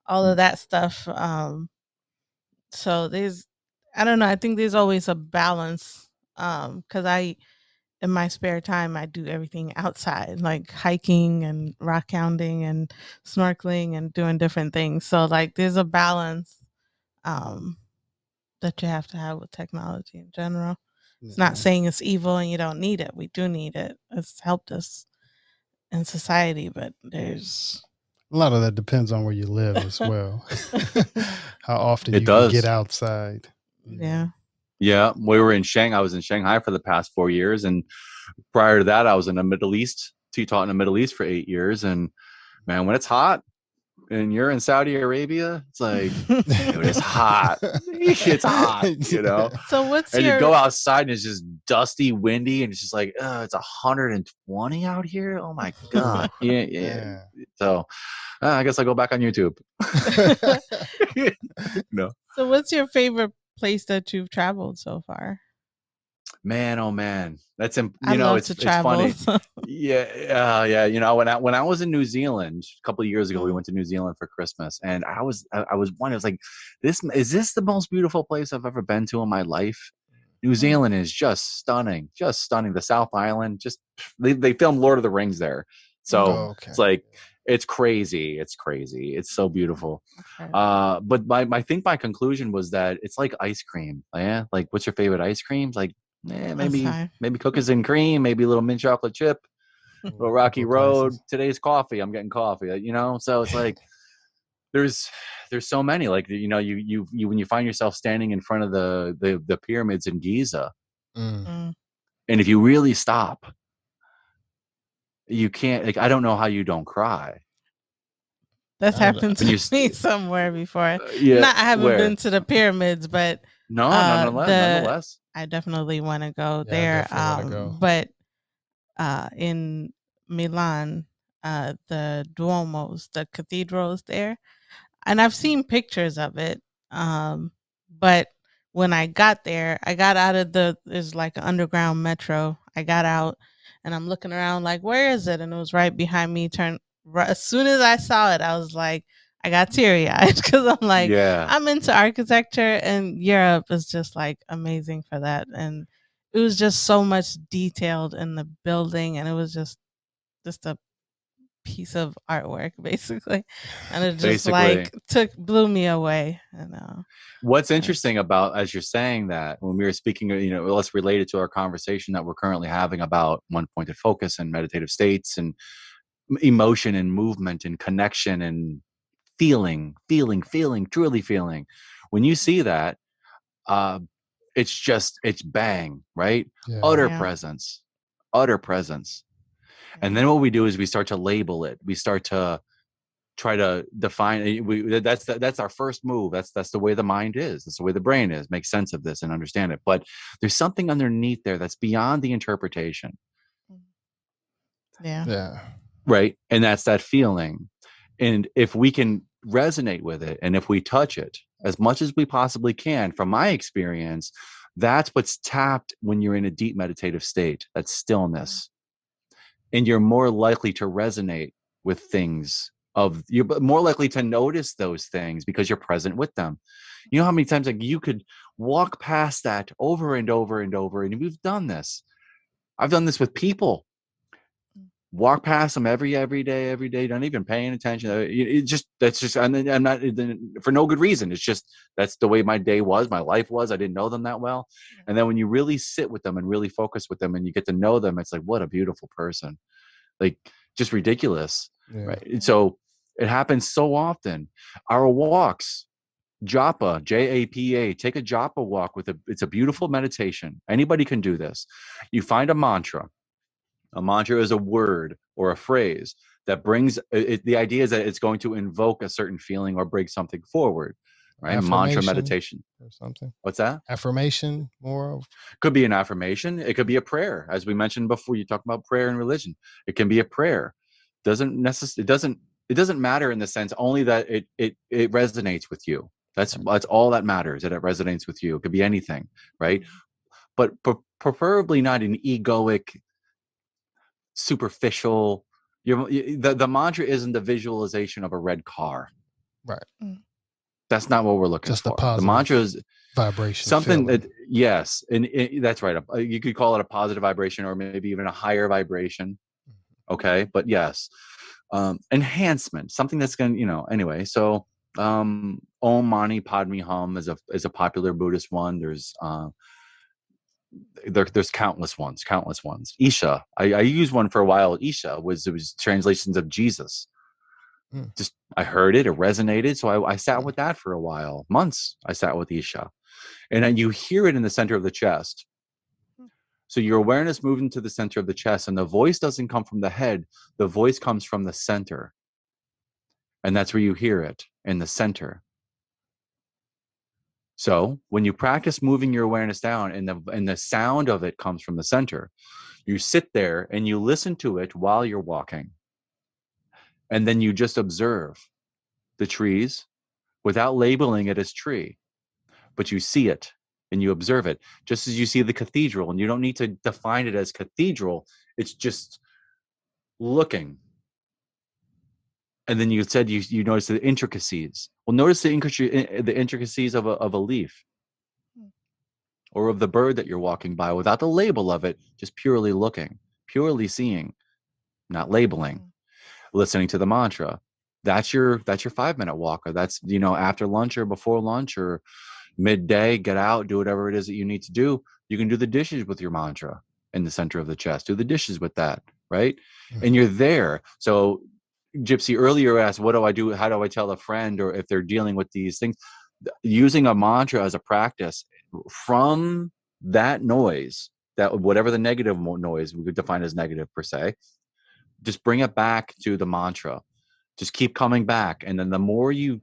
all of that stuff. Um so there's I don't know, I think there's always a balance. Um, because I in my spare time I do everything outside, like hiking and rock hounding and snorkeling and doing different things. So like there's a balance um that you have to have with technology in general. It's not mm-hmm. saying it's evil and you don't need it. We do need it. It's helped us in society, but there's a lot of that depends on where you live as well. How often It you does. get outside. yeah. Mm-hmm. Yeah, we were in Shanghai. I was in Shanghai for the past four years, and prior to that, I was in the Middle East. T taught in the Middle East for eight years, and man, when it's hot and you're in Saudi Arabia, it's like dude, it's hot. it's hot, you know. so what's And your you go outside and it's just dusty, windy, and it's just like, oh, it's 120 out here. Oh my god. yeah, yeah. So uh, I guess I'll go back on YouTube. no. so what's your favorite place that you've traveled so far? Man, oh man, that's I you know it's, it's funny. Yeah, uh, yeah. You know, when I when I was in New Zealand a couple of years ago, we Mm. went to New Zealand for Christmas, and I was I, I was one I was like, this is this the most beautiful place I've ever been to in my life? New Zealand is just stunning, just stunning. The South Island, just they they filmed Lord of the Rings there, so okay. it's like it's crazy, it's crazy, it's so beautiful. Okay. Uh, but my, my I think my conclusion was that it's like ice cream. Yeah, like what's your favorite ice cream? Like, eh, That's maybe maybe cookies and cream, maybe a little mint chocolate chip, little Rocky Road. places. Today's coffee. I'm getting coffee. uh, You know, so it's like there's there's so many. Like you know, you you you when you find yourself standing in front of the the, the pyramids in Giza, Mm. Mm. and if you really stop, you can't. Like I don't know how you don't cry. That's happened to you s- me somewhere before. Uh, yeah, Not, I haven't where? been to the pyramids, but No, uh, nonetheless, the- nonetheless. I definitely want to go Yeah, there. Um, go. but uh, in Milan, uh, the Duomos, the cathedrals there, and I've seen pictures of it. Um, but when I got there, I got out of the there's like an underground metro. I got out and I'm looking around like, where is it? And it was right behind me. Turn right, as soon as I saw it, I was like, I got teary eyed because I'm like, yeah. I'm into architecture, and Europe is just like amazing for that. And it was just so much detailed in the building, and it was just just a piece of artwork, basically. And it just Basically. like took blew me away. And uh, What's interesting about as you're saying that when we were speaking, you know, let's relate it to our conversation that we're currently having about one pointed focus and meditative states and emotion and movement and connection and feeling, feeling, feeling, truly feeling. When you see that, uh, it's just it's bang, right? Yeah. Utter Yeah. presence, utter presence. And then what we do is we start to label it. We start to try to define. We, that's that's our first move. That's that's the way the mind is. That's the way the brain is. Make sense of this and understand it. But there's something underneath there that's beyond the interpretation, yeah, Yeah. right? And that's that feeling. And if we can resonate with it, and if we touch it as much as we possibly can, from my experience, that's what's tapped when you're in a deep meditative state. That stillness, mm-hmm. and you're more likely to resonate with things of you're more likely to notice those things because you're present with them. You know how many times like you could walk past that over and over and over and we've done this. I've done this with people walk past them every every day every day not even paying attention uh, it, it just that's just and then i'm not didn't- for no good reason it's just that's the way my day was my life was i didn't know them that well. And then when you really sit with them and really focus with them and you get to know them it's like what a beautiful person. Like just ridiculous Yeah. right? And so it happens so often. Our walks japa j-a-p-a take a japa walk with a it's a beautiful meditation. Anybody can do this. You find a mantra a mantra is a word or a phrase that brings it, the idea is that it's going to invoke a certain feeling or bring something forward right? Mantra meditation. Or something. what's that? Affirmation more of could be an affirmation. It could be a prayer. As we mentioned before you talk about prayer and religion. It can be a prayer. Doesn't necessarily it doesn't it doesn't matter in the sense only that it it it resonates with you. That's that's all that matters that it resonates with you. It could be anything right? Mm-hmm. But pre- preferably not an egoic superficial you the, the mantra isn't the visualization of a red car Right. Mm. that's not what we're looking Just a for the positive mantra is vibration. something feeling. that yes and it, that's right uh, you could call it a positive vibration or maybe even a higher vibration okay but yes um enhancement something that's going to you know anyway so um om mani padme hum is a is a popular buddhist one there's uh there, there's countless ones, countless ones. Isha, I, I used one for a while. Isha was it was translations of Jesus. Hmm. Just I heard it, it resonated, so I, I sat with that for a while, months. I sat with Isha, and then you hear it in the center of the chest. Hmm. So your awareness moves into the center of the chest, and the voice doesn't come from the head. The voice comes from the center, and that's where you hear it in the center. So when you practice moving your awareness down and the and the sound of it comes from the center, you sit there and you listen to it while you're walking. And then you just observe the trees without labeling it as tree. But you see it and you observe it. Just as you see the cathedral and you don't need to define it as cathedral, it's just looking and then you said you you notice the intricacies. Well, notice the intric- the intricacies of a of a leaf Hmm. or of the bird that you're walking by without the label of it, just purely looking, purely seeing, not labeling, Mm. listening to the mantra. That's your that's your five minute walk, or that's you know after lunch or before lunch or midday. Get out, do whatever it is that you need to do. You can do the dishes with your mantra in the center of the chest. Do the dishes with that, right? Mhm. And you're there. So Gypsy earlier asked, "What do I do? How do I tell a friend or if they're dealing with these things?" Using a mantra as a practice from that noise, that whatever the negative noise we could define as negative per se, just bring it back to the mantra. Just keep coming back, and then the more you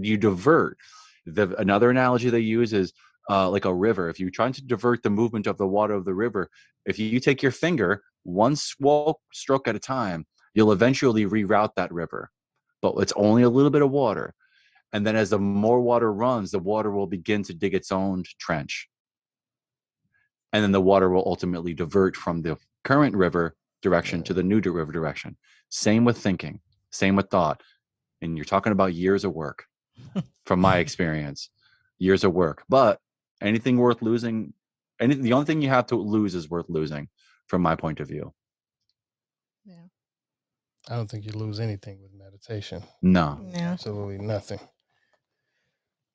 you divert. The another analogy they use is uh, like a river. If you're trying to divert the movement of the water of the river, if you take your finger one stroke at a time, you'll eventually reroute that river but it's only a little bit of water and then as the more water runs the water will begin to dig its own trench. And then the water will ultimately divert from the current river direction to the new river direction. Same with thinking same with thought and you're talking about years of work from my experience years of work but anything worth losing any, the only thing you have to lose is worth losing from my point of view. I don't think you lose anything with meditation. no Yeah. Absolutely nothing.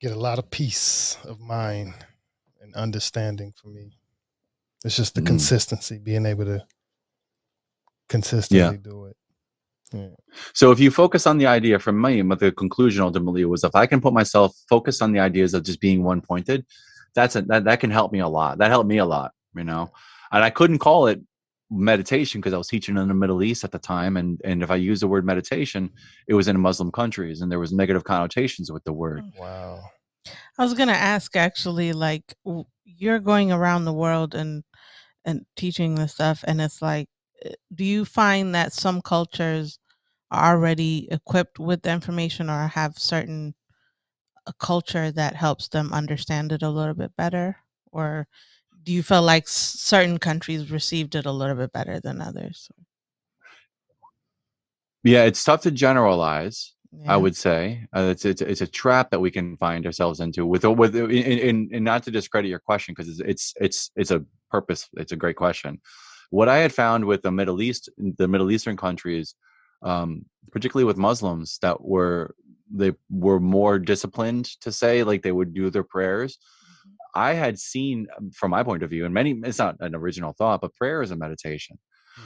Get a lot of peace of mind and understanding for me. It's just the Mm. consistency, being able to consistently do it. Yeah. So if you focus on the idea from me, but the conclusion ultimately was if I can put myself focused on the ideas of just being one pointed, that's a, that that can help me a lot. That helped me a lot, you know. And I couldn't call it meditation because I was teaching in the Middle East at the time, and and if I used the word meditation, it was in Muslim countries, and there was negative connotations with the word. Wow. I was gonna ask actually, like you're going around the world and and teaching this stuff, and it's like, uh, do you find that some cultures are already equipped with the information or have certain a culture that helps them understand it a little bit better, or do you feel like certain countries received it a little bit better than others? Yeah, it's tough to generalize. Yeah. I would say uh, it's, it's it's a trap that we can find ourselves into with with in, in, in not to discredit your question because it's, it's it's it's a purpose. It's a great question. What I had found with the Middle East, the Middle Eastern countries, um, particularly with Muslims, that were they were more disciplined to say like they would do their prayers. I had seen, um, from my point of view, and many it's not an original thought, but prayer is a meditation.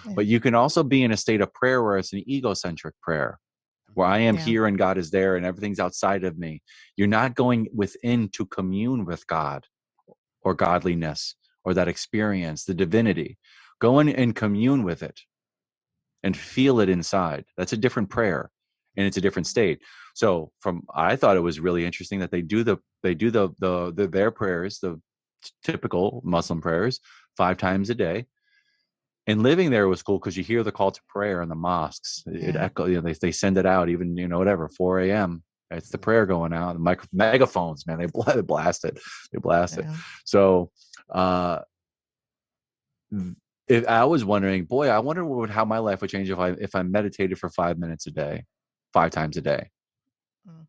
Yeah. But you can also be in a state of prayer where it's an egocentric prayer where I am Yeah. here and God is there and everything's outside of me. You're not going within to commune with God or godliness or that experience, the divinity. Go in and commune with it and feel it inside. That's a different prayer and it's a different state. So from I thought it was really interesting that they do the they do the the, the their prayers, the typical Muslim prayers, five times a day. And living there was cool because you hear the call to prayer in the mosques. It echo, you know, they, they send it out even, you know, whatever, 4 a.m. It's the prayer going out. The micro, megaphones, man, they, bla- they blast it. They blast it. So, uh, if I was wondering, boy, I wonder what how my life would change if I if I meditated for five minutes a day, five times a day, Mm.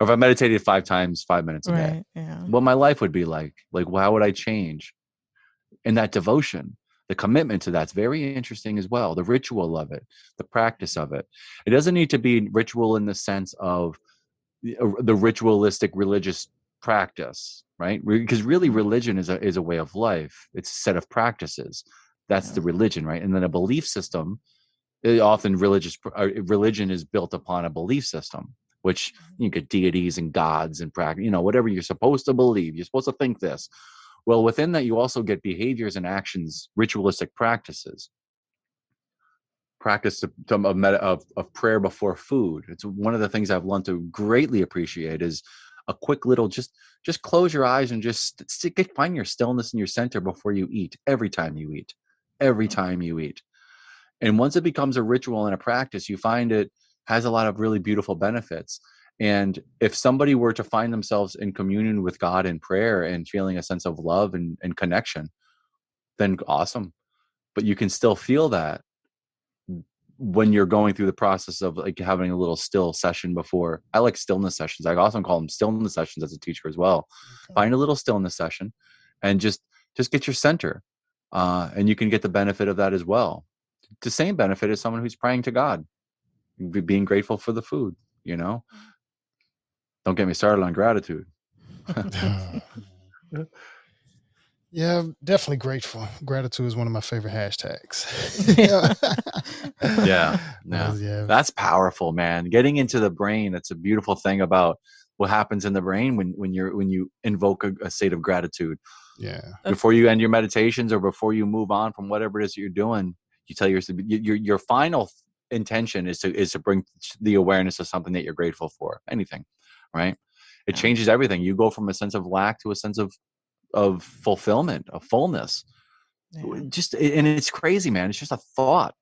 or if I meditated five times, five minutes a day Yeah. what my life would be like like how would i change and that devotion the commitment to that's very interesting as well the ritual of it the practice of it it doesn't need to be ritual in the sense of the uh, the ritualistic religious practice, right? Because really, Mhm. religion is a is a way of life. It's a set of practices. That's Yeah. the religion, right? And then a belief system. Often, religious uh, religion is built upon a belief system, which you get deities and gods and practice. You know, whatever you're supposed to believe, you're supposed to think this. Well, within that, you also get behaviors and actions, ritualistic practices practice of, of, of, prayer before food. It's one of the things I've learned to greatly appreciate is a quick little just just close your eyes and just st- get, find your stillness in your center before you eat every time you eat every time you eat and once it becomes a ritual and a practice you find it has a lot of really beautiful benefits. And if somebody were to find themselves in communion with god in prayer and feeling a sense of love and, and connection then awesome. But you can still feel that when you're going through the process of like having a little still session before. I like stillness sessions. I also call them stillness sessions as a teacher as well. Okay. find a little stillness session and just just get your center uh, and you can get the benefit of that as well the same benefit as someone who's praying to god being grateful for the food you know mm. don't get me started on gratitude yeah, I'm definitely grateful. Gratitude is one of my favorite hashtags. Yeah. Yeah, yeah. Yeah. that's powerful man getting into the brain that's a beautiful thing about what happens in the brain when when you're when you invoke a, a state of gratitude yeah. Before you end your meditations or before you move on from whatever it is that you're doing you tell yourself your your, your final intention is to is to bring the awareness of something that you're grateful for anything right? It changes everything. You go from a sense of lack to a sense of of fulfillment of fullness. Yeah. just and it's crazy man. It's just a thought.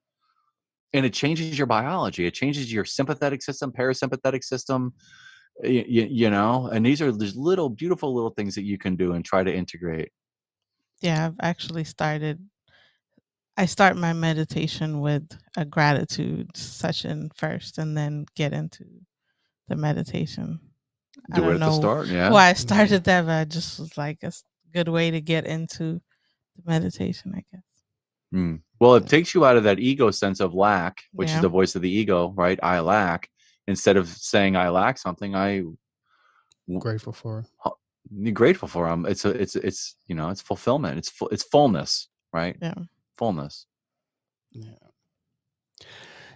And it changes your biology. It changes your sympathetic system parasympathetic system you, you know? And these are these little beautiful little things that you can do and try to integrate. Yeah, I've actually started. I start my meditation with a gratitude session first, and then get into the meditation. I do don't it at the know start yeah why I started that, but I just was like, a good way to get into the meditation, I guess. Mm. Well, it takes you out of that ego sense of lack, which Yeah. is the voice of the ego, right? I lack. Instead of saying I lack something, I Grateful for. be grateful for them. It's a, it's, it's, you know, it's fulfillment. It's, full, it's fullness, right? Yeah. Fullness. Yeah.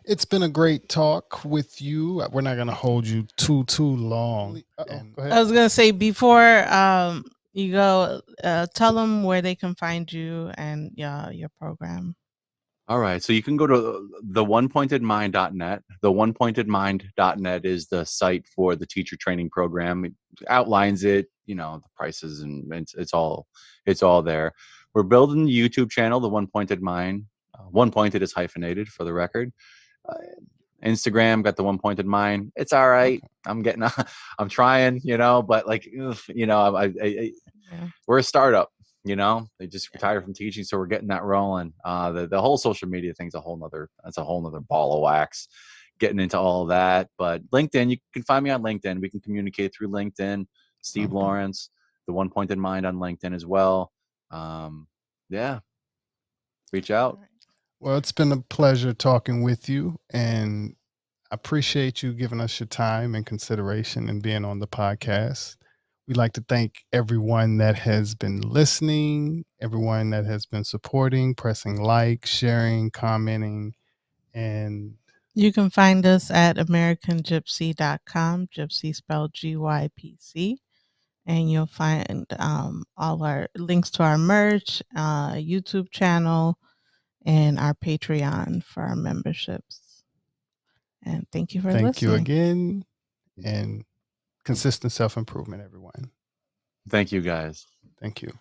It's been a great talk with you. We're not going to hold you too, too long. And- I was gonna say before um, you go, uh, tell them where they can find you and uh, your program. All right. So you can go to the onepointedmind.net. The onepointedmind.net is the site for the teacher training program. It outlines it, you know, the prices and it's, it's all it's all there. We're building the YouTube channel, the One Pointed Mind. Uh, one pointed is hyphenated for the record. Uh, Instagram got the One Pointed Mind. It's all right. I'm getting I'm trying, you know, but like you know, I, I, I Yeah. we're a startup you know they just retired from teaching so we're getting that rolling uh the, the whole social media thing's a whole nother that's a whole nother ball of wax getting into all of that but linkedin you can find me on linkedin we can communicate through linkedin steve lawrence the one pointed mind on linkedin as well um yeah reach out Well, it's been a pleasure talking with you, and I appreciate you giving us your time and consideration and being on the podcast. We'd like to thank everyone that has been listening, everyone that has been supporting, pressing like, sharing, commenting, and You can find us at AmericanGypsy.com, Gypsy spelled G Y P C. And you'll find um, all our links to our merch, uh, YouTube channel, and our Patreon for our memberships. And thank you for thank you again. And consistent self improvement, everyone. thank you guys Thank you.